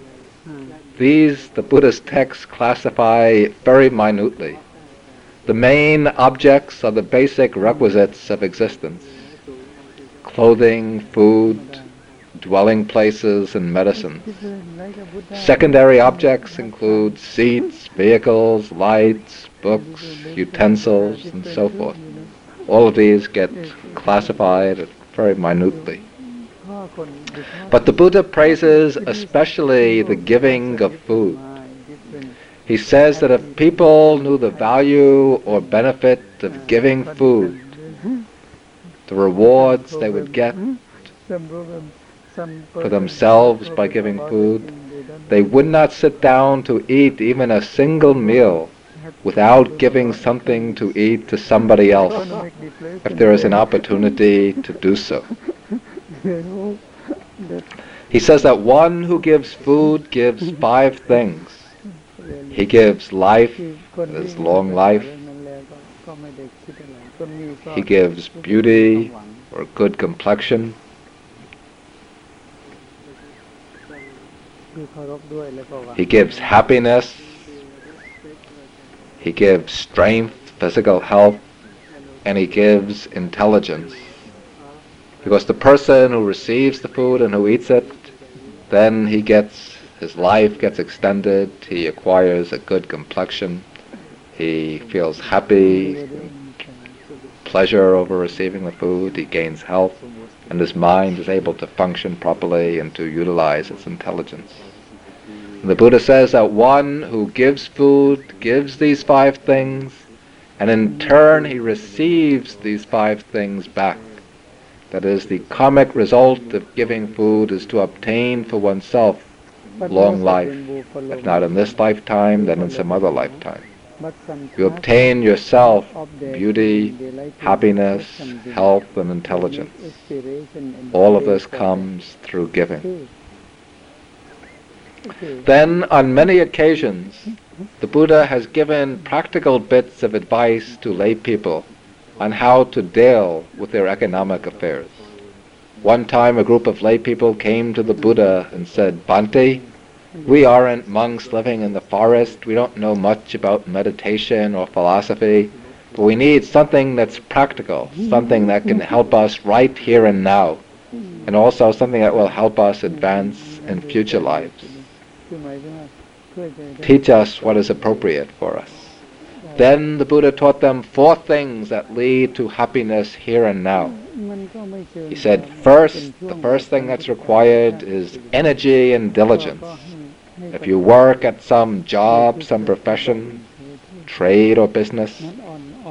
these the Buddhist texts classify very minutely. The main objects are the basic requisites of existence clothing, food, dwelling places, and medicines. Secondary objects include seats, vehicles, lights, books, utensils, and so forth. All of these get classified very minutely. But the Buddha praises especially the giving of food. He says that if people knew the value or benefit of giving food the rewards they would get for themselves by giving food, they would not sit down to eat even a single meal without giving something to eat to somebody else if there is an opportunity to do so. He says that one who gives food gives five things. He gives life, his long life. He gives beauty or good complexion. He gives happiness. He gives strength, physical health, and he gives intelligence. Because the person who receives the food and who eats it, then he gets his life gets extended, he acquires a good complexion, he feels happy, pleasure over receiving the food, he gains health, and his mind is able to function properly and to utilize its intelligence. And the Buddha says that one who gives food gives these five things, and in turn he receives these five things back. That is, the karmic result of giving food is to obtain for oneself long life, if not in this lifetime, then in some other lifetime. You obtain yourself beauty, happiness, health, and intelligence. All of this comes through giving. Then, on many occasions, the Buddha has given practical bits of advice to lay people on how to deal with their economic affairs. One time, a group of lay people came to the Buddha and said, Bhante, we aren't monks living in the forest. We don't know much about meditation or philosophy. But we need something that's practical, something that can help us right here and now, and also something that will help us advance in future lives. Teach us what is appropriate for us. Then the Buddha taught them four things that lead to happiness here and now. He said, first, the first thing that's required is energy and diligence. If you work at some job, some profession, trade or business,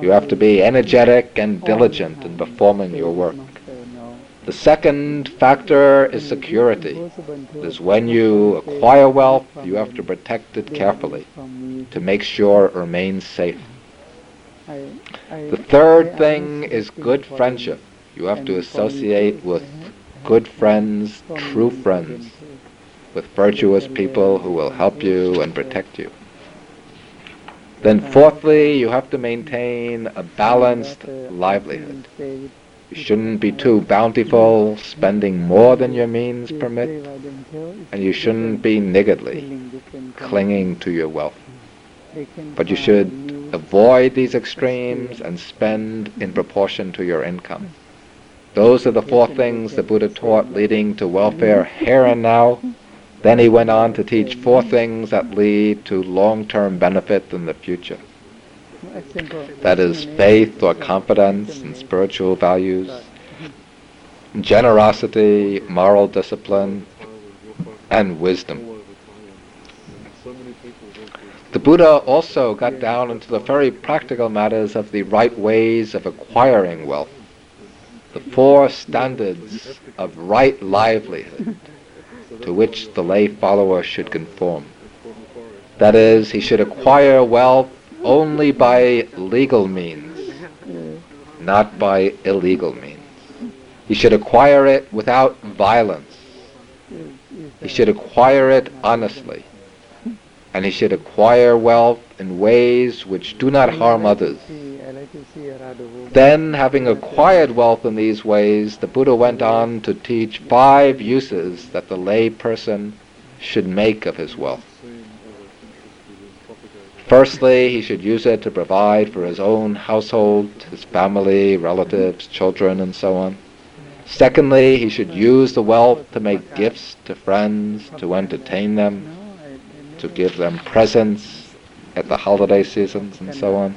you have to be energetic and diligent in performing your work. The second factor is security. Because when you acquire wealth, you have to protect it carefully to make sure it remains safe. The third thing is good friendship. You have to associate with good friends, true friends, with virtuous people who will help you and protect you. Then fourthly, you have to maintain a balanced livelihood. You shouldn't be too bountiful, spending more than your means permit, and you shouldn't be niggardly, clinging to your wealth. But you should avoid these extremes and spend in proportion to your income. Those are the four things the Buddha taught leading to welfare here and now. Then he went on to teach four things that lead to long-term benefit in the future. That is faith or confidence in spiritual values, generosity, moral discipline, and wisdom. The Buddha also got down into the very practical matters of the right ways of acquiring wealth, the four standards of right livelihood to which the lay follower should conform. That is, he should acquire wealth only by legal means, not by illegal means. He should acquire it without violence. He should acquire it honestly. And he should acquire wealth in ways which do not harm others. Then, having acquired wealth in these ways, the Buddha went on to teach five uses that the lay person should make of his wealth. Firstly, he should use it to provide for his own household, his family, relatives, children, and so on. Secondly, he should use the wealth to make gifts to friends, to entertain them, to give them presents at the holiday seasons, and so on.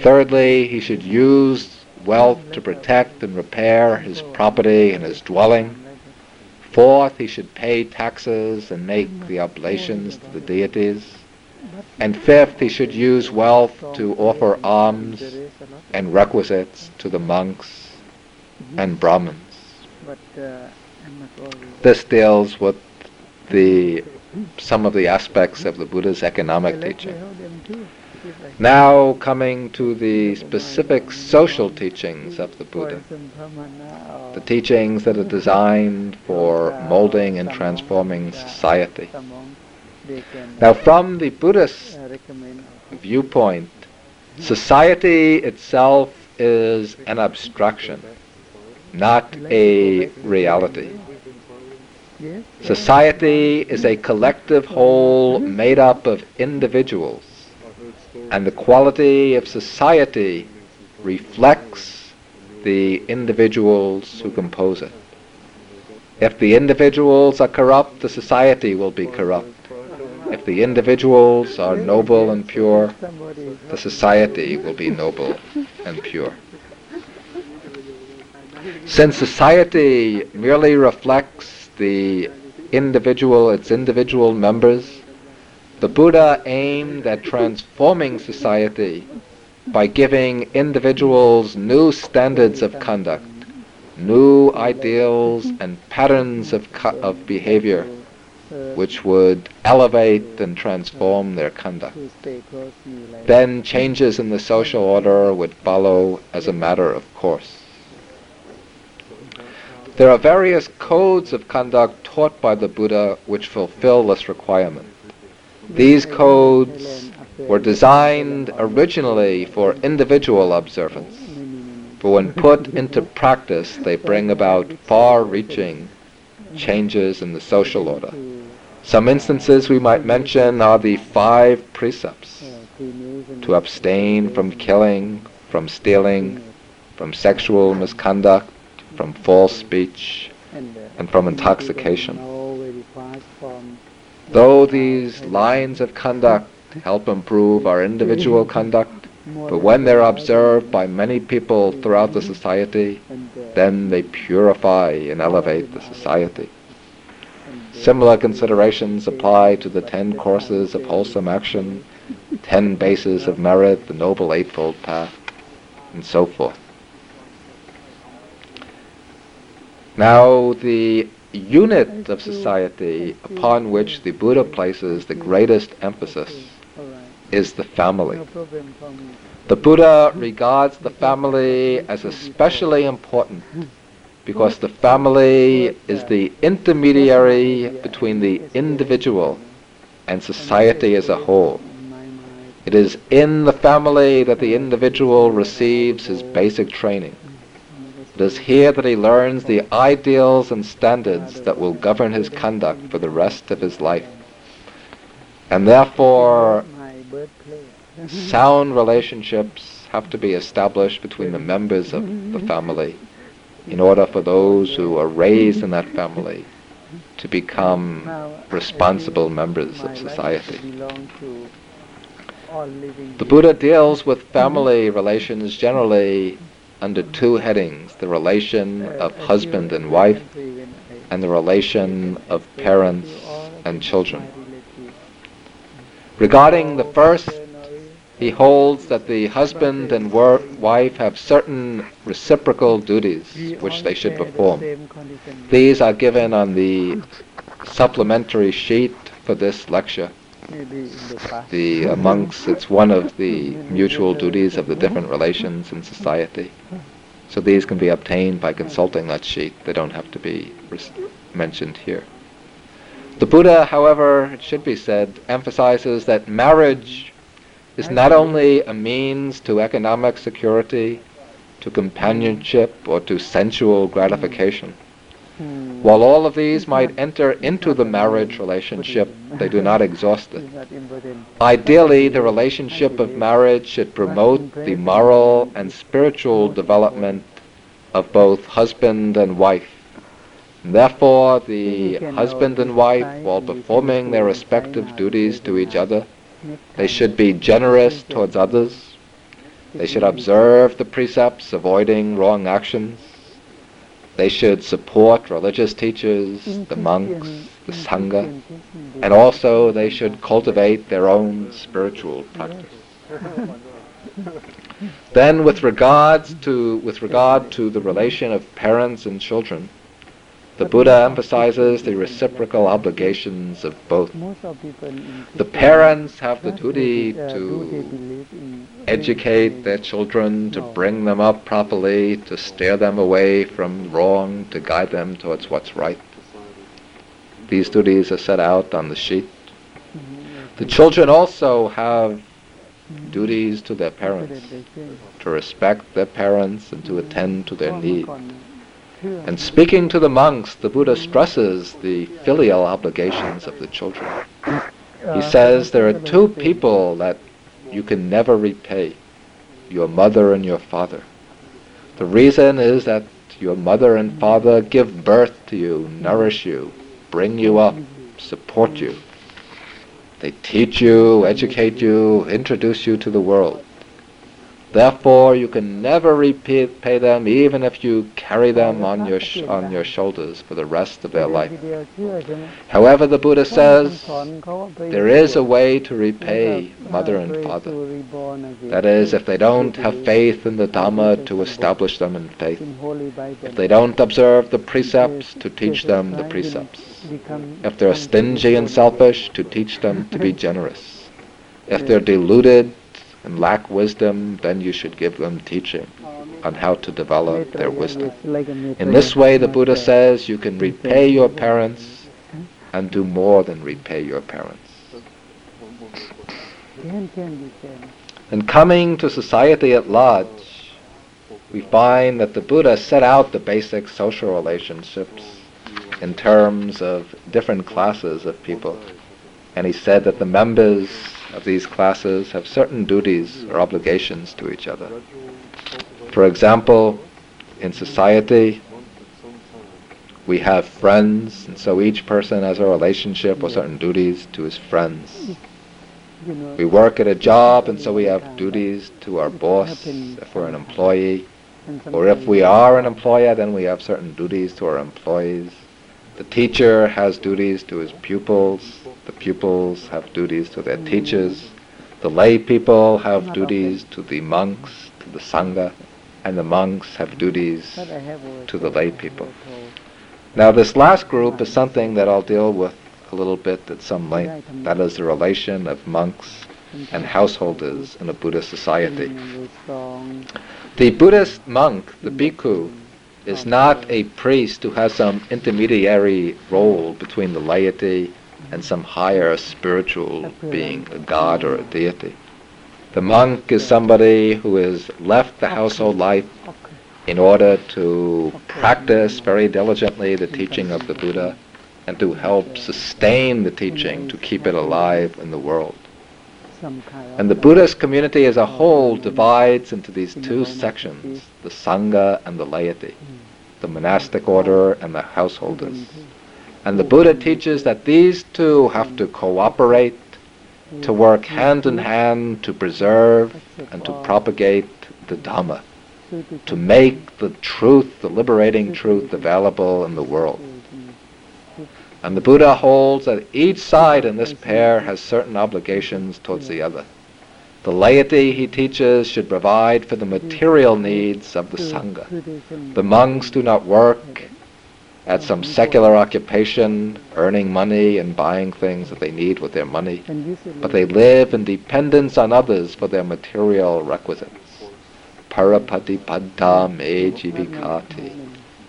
Thirdly, he should use wealth to protect and repair his property and his dwelling. Fourth, he should pay taxes and make the oblations to the deities. And fifth, he should use wealth to offer alms and requisites to the monks and Brahmins. This deals with the some of the aspects of the Buddha's economic teaching. Now coming to the specific social teachings of the Buddha, the teachings that are designed for molding and transforming society. Now from the Buddhist viewpoint, society itself is an abstraction, not a reality. Society is a collective whole made up of individuals, and the quality of society reflects the individuals who compose it. If the individuals are corrupt, the society will be corrupt. If the individuals are noble and pure, the society will be noble and pure. Since society merely reflects the individual, its individual members, the Buddha aimed at transforming society by giving individuals new standards of conduct, new ideals and patterns of, co- of behavior which would elevate and transform their conduct. Then changes in the social order would follow as a matter of course. There are various codes of conduct taught by the Buddha which fulfill this requirement. These codes were designed originally for individual observance, but when put into practice, they bring about far-reaching changes in the social order. Some instances we might mention are the five precepts to abstain from killing, from stealing, from sexual misconduct, from false speech, and from intoxication. Though these lines of conduct help improve our individual conduct, but when they're observed by many people throughout the society, then they purify and elevate the society. Similar considerations apply to the ten courses of wholesome action, ten bases of merit, the Noble Eightfold Path, and so forth. Now, the unit of society upon which the Buddha places the greatest emphasis is the family. The Buddha regards the family as especially important because the family is the intermediary between the individual and society as a whole. It is in the family that the individual receives his basic training. It is here that he learns the ideals and standards that will govern his conduct for the rest of his life. And therefore, sound relationships have to be established between the members of the family in order for those who are raised in that family to become responsible members of society. The Buddha deals with family relations generally under two headings the relation of husband and wife, and the relation of parents and children. Regarding the first, he holds that the husband and wife have certain reciprocal duties which they should perform. These are given on the supplementary sheet for this lecture. The uh, monks, it's one of the mutual duties of the different relations in society. So these can be obtained by consulting that sheet. They don't have to be mentioned here. The Buddha, however, it should be said, emphasizes that marriage is not only a means to economic security, to companionship, or to sensual gratification. While all of these might enter into the marriage relationship, they do not exhaust it. Ideally, the relationship of marriage should promote the moral and spiritual development of both husband and wife. Therefore, the husband and wife, while performing their respective duties to each other, they should be generous towards others. They should observe the precepts avoiding wrong actions. They should support religious teachers, the mm-hmm. monks, the mm-hmm. Sangha, mm-hmm. and also they should cultivate their own spiritual practice. Then with regards to with regard to the relation of parents and children, the Buddha emphasizes the reciprocal obligations of both. The parents have the duty to educate their children, to bring them up properly, to steer them away from wrong, to guide them towards what's right. These duties are set out on the sheet. The children also have duties to their parents, to respect their parents and to attend to their needs. And speaking to the monks, the Buddha stresses the filial obligations of the children. He uh, says there are two people that you can never repay your mother and your father. The reason is that your mother and father give birth to you, nourish you, bring you up, support you. They teach you, educate you, introduce you to the world. Therefore, you can never repay them, even if you carry them on your sh- on your shoulders for the rest of their life. However, the Buddha says there is a way to repay mother and father. That is, if they don't have faith in the Dhamma, to establish them in faith. If they don't observe the precepts, to teach them the precepts. If they're stingy and selfish, to teach them to be generous. If they're deluded, and lack wisdom, then you should give them teaching on how to develop their wisdom. In this way, the Buddha says you can repay your parents and do more than repay your parents. And coming to society at large, we find that the Buddha set out the basic social relationships in terms of different classes of people. And he said that the members of these classes have certain duties or obligations to each other. For example, in society, we have friends, and so each person has a relationship or certain duties to his friends. We work at a job, and so we have duties to our boss if we're an employee. Or if we are an employer, then we have certain duties to our employees. The teacher has duties to his pupils. The pupils have duties to their teachers. The lay people have duties to the monks, to the sangha, and the monks have duties to the lay people. Now, this last group is something that I'll deal with a little bit at some length. That is the relation of monks and householders in a Buddhist society. The Buddhist monk, the bhikkhu, is not a priest who has some intermediary role between the laity and some higher spiritual being, a god or a deity. The monk is somebody who has left the household life in order to practice very diligently the teaching of the Buddha and to help sustain the teaching, to keep it alive in the world. And the Buddhist community as a whole divides into these two sections, the Sangha and the laity, the monastic order and the householders. And the Buddha teaches that these two have to cooperate, to work hand in hand to preserve and to propagate the Dhamma, to make the truth, the liberating truth, available in the world. And the Buddha holds that each side in this pair has certain obligations towards the other. The laity, he teaches, should provide for the material needs of the Sangha. The monks do not work at some secular occupation, earning money and buying things that they need with their money, but they live in dependence on others for their material requisites. Parapatibaddha me jivikati.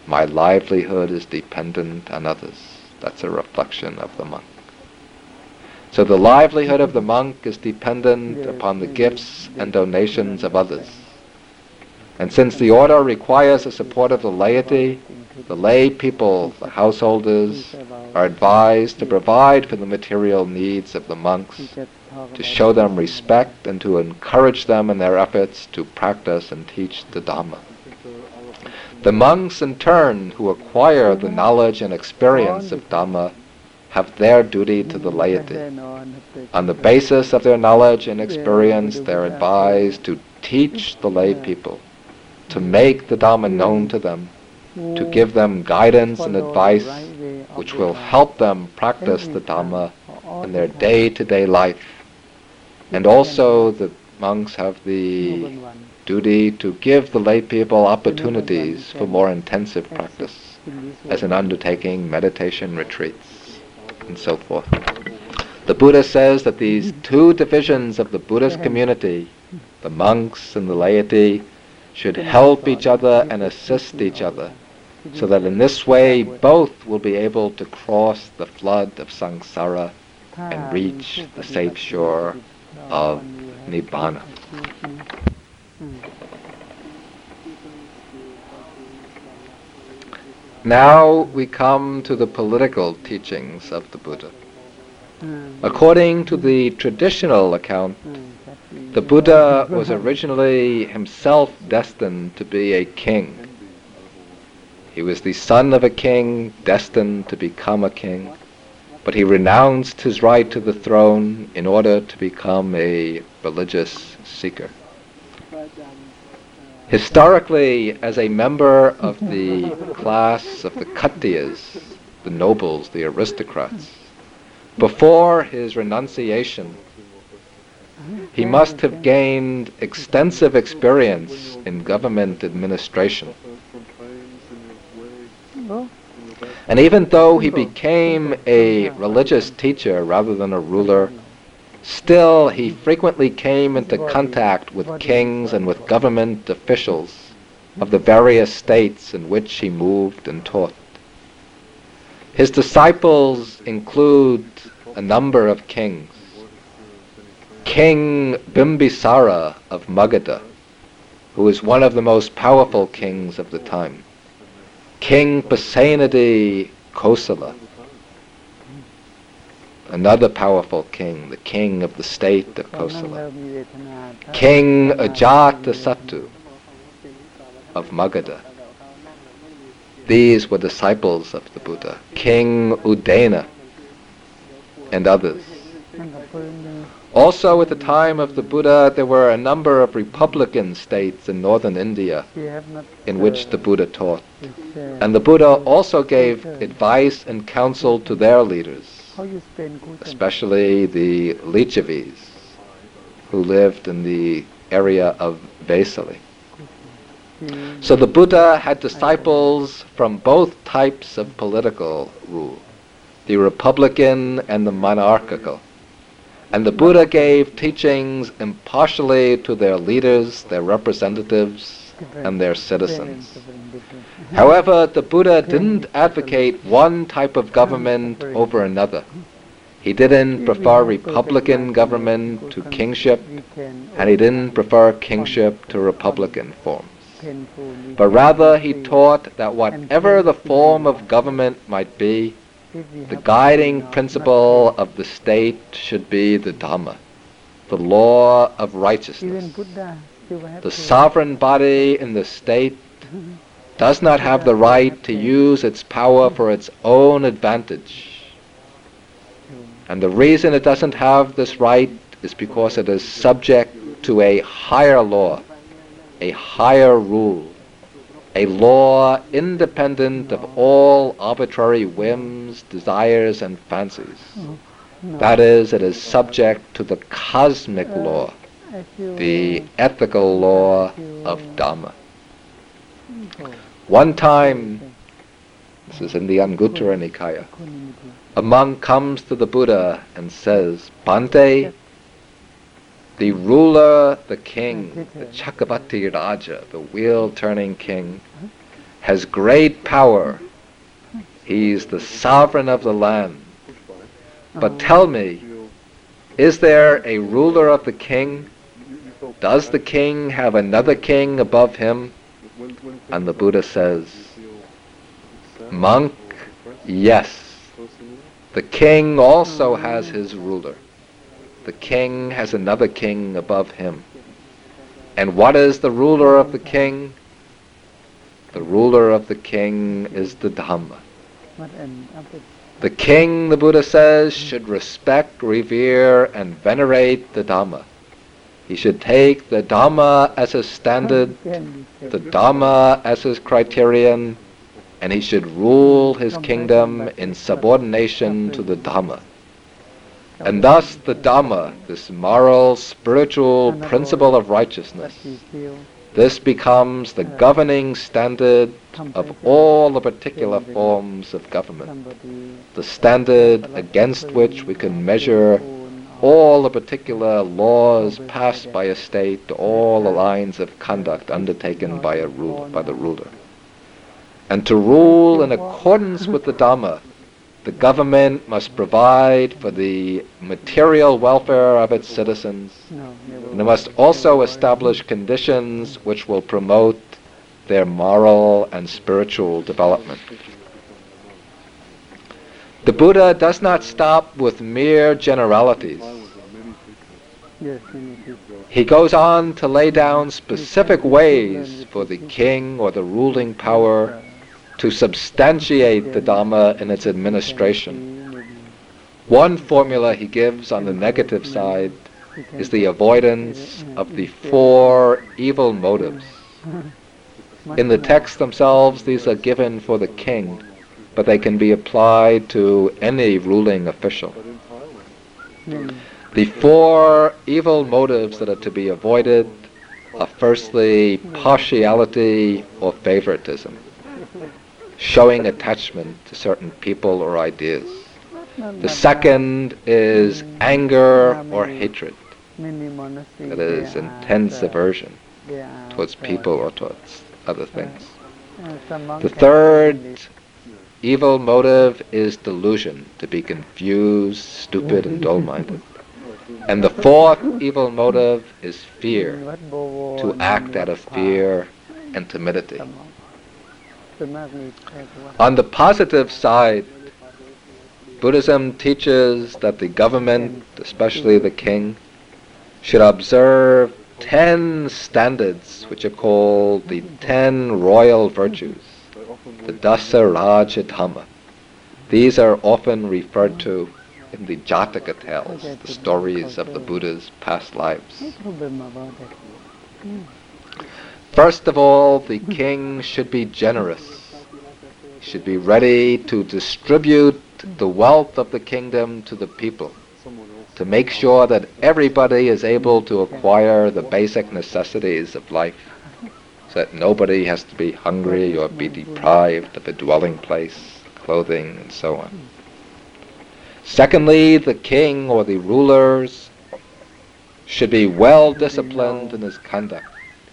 My livelihood is dependent on others. That's a reflection of the monk. So the livelihood of the monk is dependent upon the gifts and donations of others. And since the order requires the support of the laity, the lay people, the householders, are advised to provide for the material needs of the monks, to show them respect and to encourage them in their efforts to practice and teach the Dhamma. The monks, in turn, who acquire the knowledge and experience of Dhamma, have their duty to the laity. On the basis of their knowledge and experience, they are advised to teach the lay people, to make the Dhamma known to them, to give them guidance and advice which will help them practice the Dhamma in their day-to-day life. And also the monks have the duty to give the lay people opportunities for more intensive practice, as in undertaking meditation retreats, and so forth. The Buddha says that these two divisions of the Buddhist community, the monks and the laity, should help each other and assist each other, so that in this way both will be able to cross the flood of samsara and reach the safe shore of Nibbana. Now we come to the political teachings of the Buddha. According to the traditional account, the Buddha was originally himself destined to be a king. He was the son of a king, destined to become a king, but he renounced his right to the throne in order to become a religious seeker. Historically, as a member of the class of the Khattiyas, the nobles, the aristocrats, before his renunciation, he must have gained extensive experience in government administration. And even though he became a religious teacher rather than a ruler, still he frequently came into contact with kings and with government officials of the various states in which he moved and taught. His disciples include a number of kings. King Bimbisara of Magadha, who was one of the most powerful kings of the time. King Pasenadi Kosala, another powerful king, the king of the state of Kosala. King Ajatasattu of Magadha. These were disciples of the Buddha. King Udena and others. Also, at the time of the Buddha, there were a number of republican states in northern India in which the Buddha taught. And the Buddha also gave advice and counsel to their leaders, especially the Licchavis, who lived in the area of Vesali. So the Buddha had disciples from both types of political rule, the republican and the monarchical. And the Buddha gave teachings impartially to their leaders, their representatives, and their citizens. However, the Buddha didn't advocate one type of government over another. He didn't prefer republican government to kingship, and he didn't prefer kingship to republican forms. But rather, he taught that whatever the form of government might be, the guiding principle of the state should be the Dhamma, the law of righteousness. The sovereign body in the state does not have the right to use its power for its own advantage. And the reason it doesn't have this right is because it is subject to a higher law, a higher rule, a law independent of all arbitrary whims, desires, and fancies. That is, it is subject to the cosmic law, the ethical law of Dhamma. One time, this is in the Anguttara Nikaya, a monk comes to the Buddha and says, Bhante, the ruler, the king, the Chakravarti Raja, the wheel-turning king, has great power. He's the sovereign of the land. But tell me, is there a ruler of the king? Does the king have another king above him? And the Buddha says, Monk, yes. The king also has his ruler the king has another king above him. And what is the ruler of the king? The ruler of the king is the Dhamma. The king, the Buddha says, should respect, revere, and venerate the Dhamma. He should take the Dhamma as his standard, the Dhamma as his criterion, and he should rule his kingdom in subordination to the Dhamma. And thus the Dhamma, this moral, spiritual principle of righteousness, This becomes the governing standard of all the particular forms of government, the standard against which we can measure all the particular laws passed by a state, all the lines of conduct undertaken by a rule, by the ruler. And to rule in accordance with the Dhamma, the government must provide for the material welfare of its citizens, and it must also establish conditions which will promote their moral and spiritual development. The Buddha does not stop with mere generalities. He goes on to lay down specific ways for the king or the ruling power to substantiate the Dhamma in its administration. One formula he gives on the negative side is the avoidance of the four evil motives. In the texts themselves, these are given for the king, but they can be applied to any ruling official. The four evil motives that are to be avoided are firstly partiality or favoritism, showing attachment to certain people or ideas. The second is anger or hatred, that is intense aversion towards people or towards other things. The third evil motive is delusion, to be confused, stupid, and dull-minded. And the fourth evil motive is fear, to act out of fear and timidity. On the positive side, Buddhism teaches that the government, especially the king, should observe ten standards which are called the ten royal virtues, the Dasa Raja Dhamma. These are often referred to in the Jataka tales, the stories of the Buddha's past lives. First of all, the king should be generous. He should be ready to distribute the wealth of the kingdom to the people to make sure that everybody is able to acquire the basic necessities of life, that nobody has to be hungry or be deprived of a dwelling place, clothing, and so on. Secondly, the king or the rulers should be well disciplined in his conduct.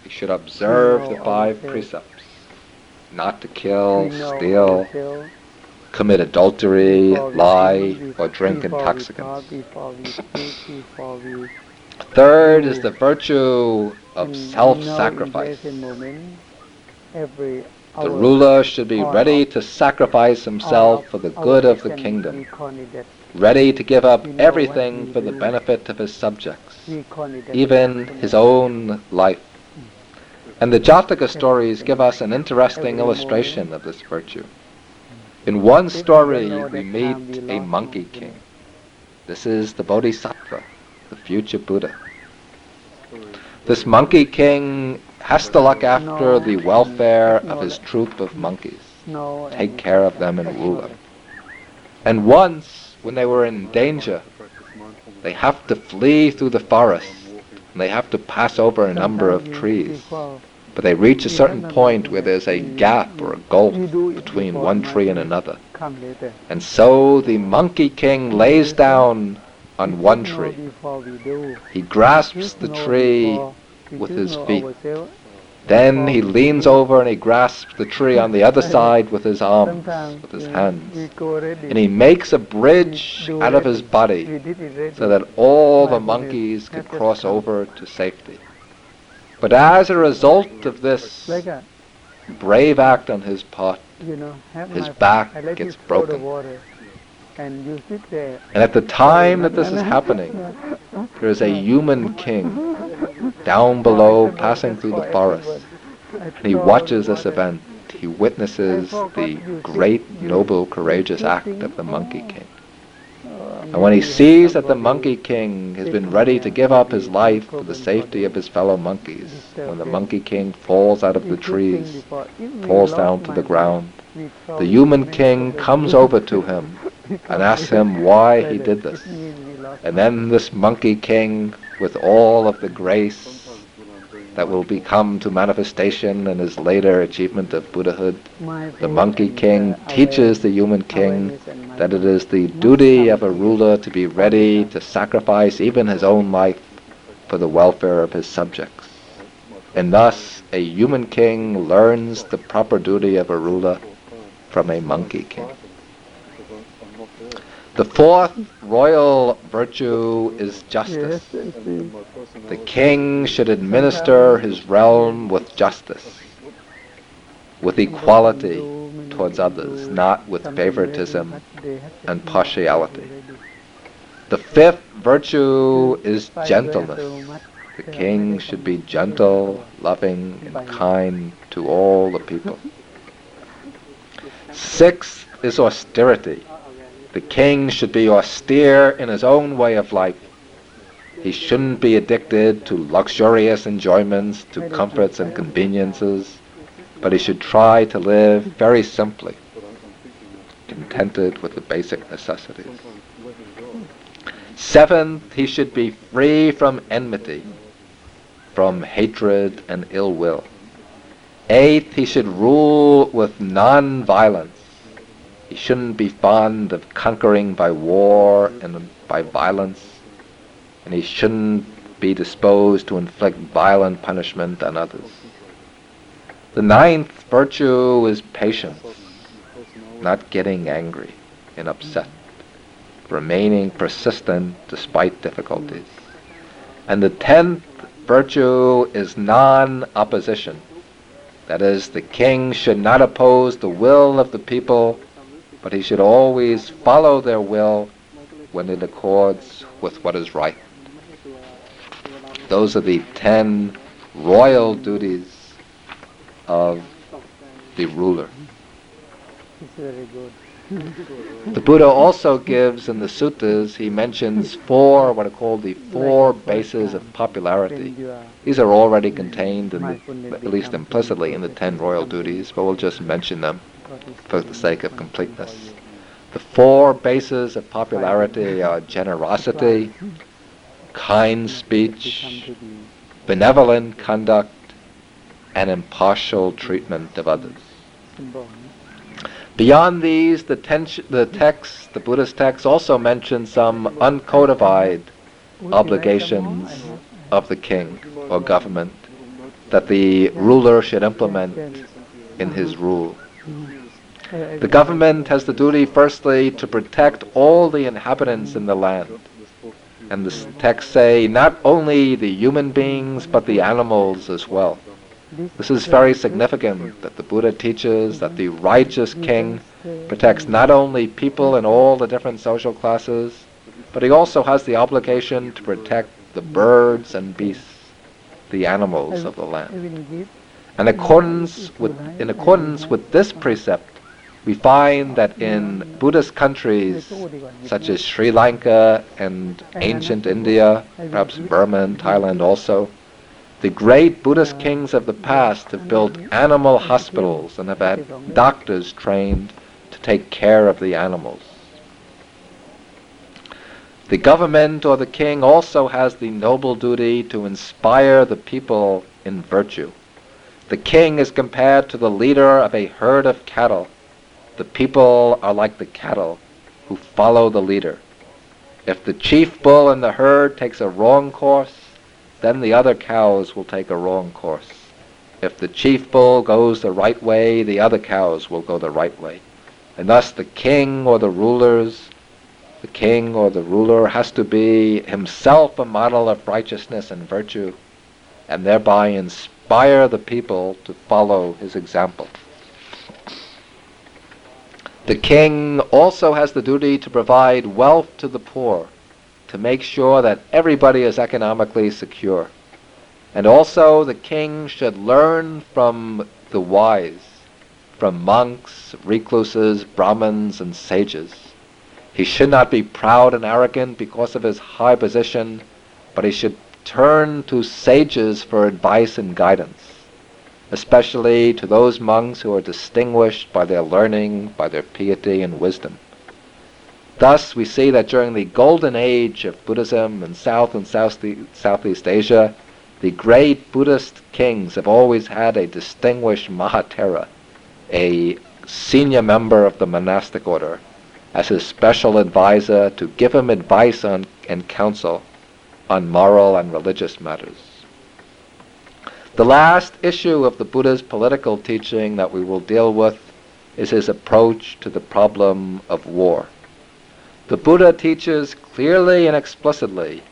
He should observe the five precepts not to kill, steal, commit adultery, lie, or drink intoxicants. Third is the virtue of self-sacrifice. The ruler should be ready to sacrifice himself for the good of the kingdom, ready to give up everything for the benefit of his subjects, even his own life. And the Jataka stories give us an interesting illustration of this virtue. In one story, we meet a monkey king. This is the Bodhisattva, the future Buddha. This monkey king has to look after the welfare of his troop of monkeys, take care of them and rule them. And once, when they were in danger, they have to flee through the forest, and they have to pass over a number of trees. But they reach a certain point where there's a gap or a gulf between one tree and another. And so the Monkey King lays down on one tree. He grasps the tree with his feet. Then he leans over and he grasps the tree on the other side with his arms, with his hands. And he makes a bridge out of his body so that all the monkeys can cross over to safety. But as a result of this brave act on his part, his back gets broken. And at the time that this is happening, there is a human king down below passing through the forest. And he watches this event. He witnesses the great, noble, courageous act of the Monkey King. And when he sees that the Monkey King has been ready to give up his life for the safety of his fellow monkeys, when the Monkey King falls out of the trees, falls down to the ground, the human king comes over to him and asks him why he did this. And then this Monkey King, with all of the grace that will become to manifestation in his later achievement of Buddhahood. The monkey king teaches the human king that it is the duty of a ruler to be ready to sacrifice even his own life for the welfare of his subjects. And thus, a human king learns the proper duty of a ruler from a monkey king. The fourth royal virtue is justice. The king should administer his realm with justice, with equality towards others, not with favoritism and partiality. The fifth virtue is gentleness. The king should be gentle, loving, and kind to all the people. Sixth is austerity. The king should be austere in his own way of life. He shouldn't be addicted to luxurious enjoyments, to comforts and conveniences, but he should try to live very simply, contented with the basic necessities. Seventh, he should be free from enmity, from hatred and ill will. Eighth, he should rule with non-violence. He shouldn't be fond of conquering by war and by violence, and he shouldn't be disposed to inflict violent punishment on others. The ninth virtue is patience, not getting angry and upset, remaining persistent despite difficulties. And the tenth virtue is non-opposition. That is, the king should not oppose the will of the people but he should always follow their will when it accords with what is right. Those are the ten royal duties of the ruler. The Buddha also gives in the suttas, he mentions four, what are called the four bases of popularity. These are already contained, in the, at least implicitly, in the ten royal duties, but we'll just mention them for the sake of completeness. The four bases of popularity are generosity, kind speech, benevolent conduct, and impartial treatment of others. Beyond these, the, ten- the text, the Buddhist text, also mentions some uncodified obligations of the king or government that the ruler should implement in his rule. The government has the duty, firstly, to protect all the inhabitants in the land. And the texts say not only the human beings, but the animals as well. This is very significant that the Buddha teaches that the righteous king protects not only people in all the different social classes, but he also has the obligation to protect the birds and beasts, the animals of the land. And accordance with, in accordance with this precept, we find that in Buddhist countries such as Sri Lanka and ancient India, perhaps Burma and Thailand also, the great Buddhist kings of the past have built animal hospitals and have had doctors trained to take care of the animals. The government or the king also has the noble duty to inspire the people in virtue. The king is compared to the leader of a herd of cattle the people are like the cattle who follow the leader. If the chief bull in the herd takes a wrong course, then the other cows will take a wrong course. If the chief bull goes the right way, the other cows will go the right way. And thus the king or the rulers, the king or the ruler has to be himself a model of righteousness and virtue, and thereby inspire the people to follow his example. The king also has the duty to provide wealth to the poor, to make sure that everybody is economically secure. And also the king should learn from the wise, from monks, recluses, brahmins, and sages. He should not be proud and arrogant because of his high position, but he should turn to sages for advice and guidance especially to those monks who are distinguished by their learning, by their piety and wisdom. Thus, we see that during the golden age of Buddhism in South and Southeast Asia, The great Buddhist kings have always had a distinguished Mahathera, a senior member of the monastic order, as his special advisor to give him advice on, and counsel on moral and religious matters. The last issue of the Buddha's political teaching that we will deal with is his approach to the problem of war. The Buddha teaches clearly and explicitly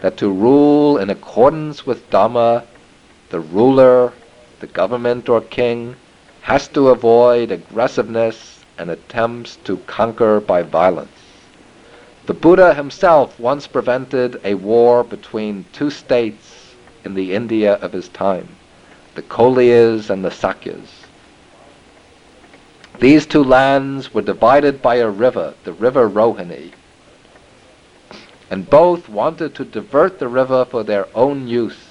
that to rule in accordance with Dhamma, the ruler, the government or king, has to avoid aggressiveness and attempts to conquer by violence. The Buddha himself once prevented a war between two states in the India of his time, the Koliyas and the Sakyas. These two lands were divided by a river, the river Rohini, and both wanted to divert the river for their own use.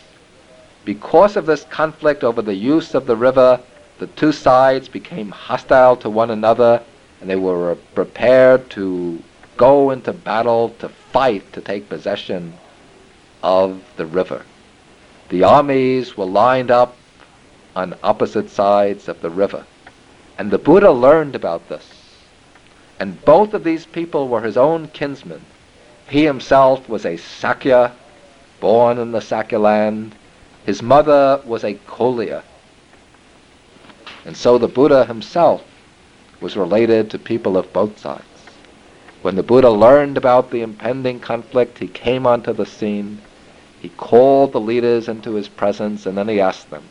Because of this conflict over the use of the river, the two sides became hostile to one another, and they were prepared to go into battle to fight to take possession of the river. The armies were lined up on opposite sides of the river. And the Buddha learned about this. And both of these people were his own kinsmen. He himself was a Sakya, born in the Sakya land. His mother was a Koliya. And so the Buddha himself was related to people of both sides. When the Buddha learned about the impending conflict, he came onto the scene. He called the leaders into his presence and then he asked them.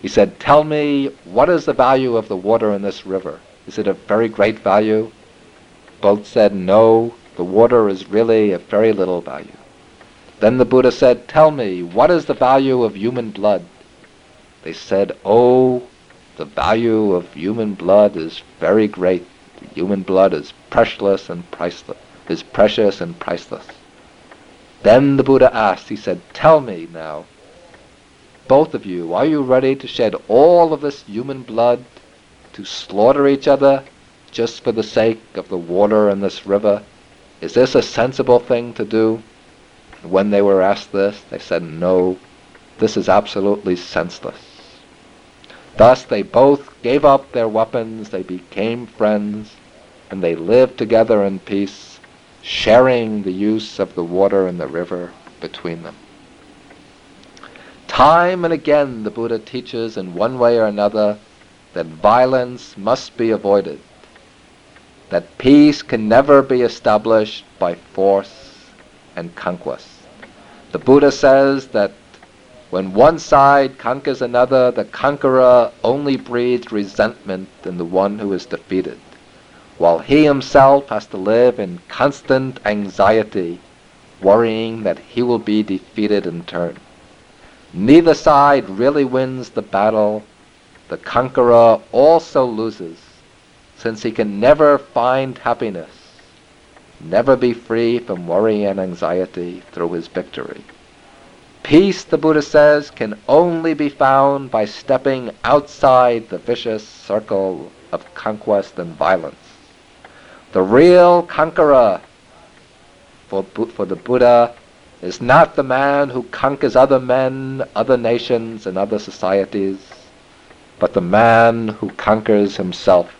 He said, Tell me, what is the value of the water in this river? Is it of very great value? Both said, No, the water is really of very little value. Then the Buddha said, Tell me, what is the value of human blood? They said, Oh, the value of human blood is very great. Human blood is priceless and priceless, is precious and priceless. Then the Buddha asked, he said, Tell me now, both of you, are you ready to shed all of this human blood to slaughter each other just for the sake of the water in this river? Is this a sensible thing to do? When they were asked this, they said, No, this is absolutely senseless. Thus they both gave up their weapons, they became friends, and they lived together in peace, sharing the use of the water in the river between them. Time and again the Buddha teaches in one way or another that violence must be avoided that peace can never be established by force and conquest. The Buddha says that when one side conquers another, the conqueror only breeds resentment in the one who is defeated, while he himself has to live in constant anxiety, worrying that he will be defeated in turn. Neither side really wins the battle. The conqueror also loses since he can never find happiness, never be free from worry and anxiety through his victory. Peace, the Buddha says, can only be found by stepping outside the vicious circle of conquest and violence. The real conqueror for, for the Buddha is not the man who conquers other men, other nations, and other societies, but the man who conquers himself.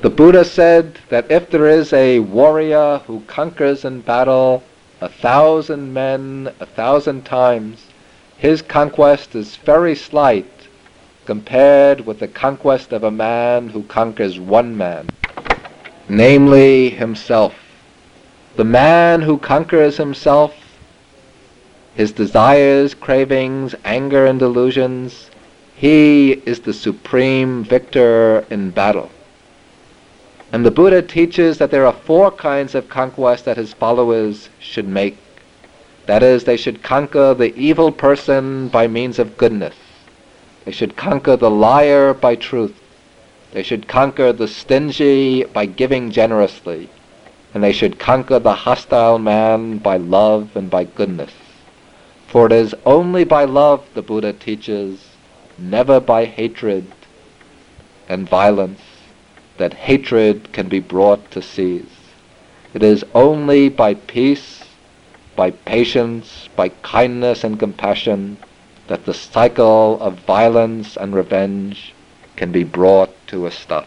The Buddha said that if there is a warrior who conquers in battle a thousand men a thousand times, his conquest is very slight compared with the conquest of a man who conquers one man, namely himself. The man who conquers himself, his desires, cravings, anger, and delusions, he is the supreme victor in battle. And the Buddha teaches that there are four kinds of conquest that his followers should make. That is, they should conquer the evil person by means of goodness. They should conquer the liar by truth. They should conquer the stingy by giving generously. And they should conquer the hostile man by love and by goodness. For it is only by love, the Buddha teaches, never by hatred and violence, that hatred can be brought to cease. It is only by peace, by patience, by kindness and compassion, that the cycle of violence and revenge can be brought to a stop.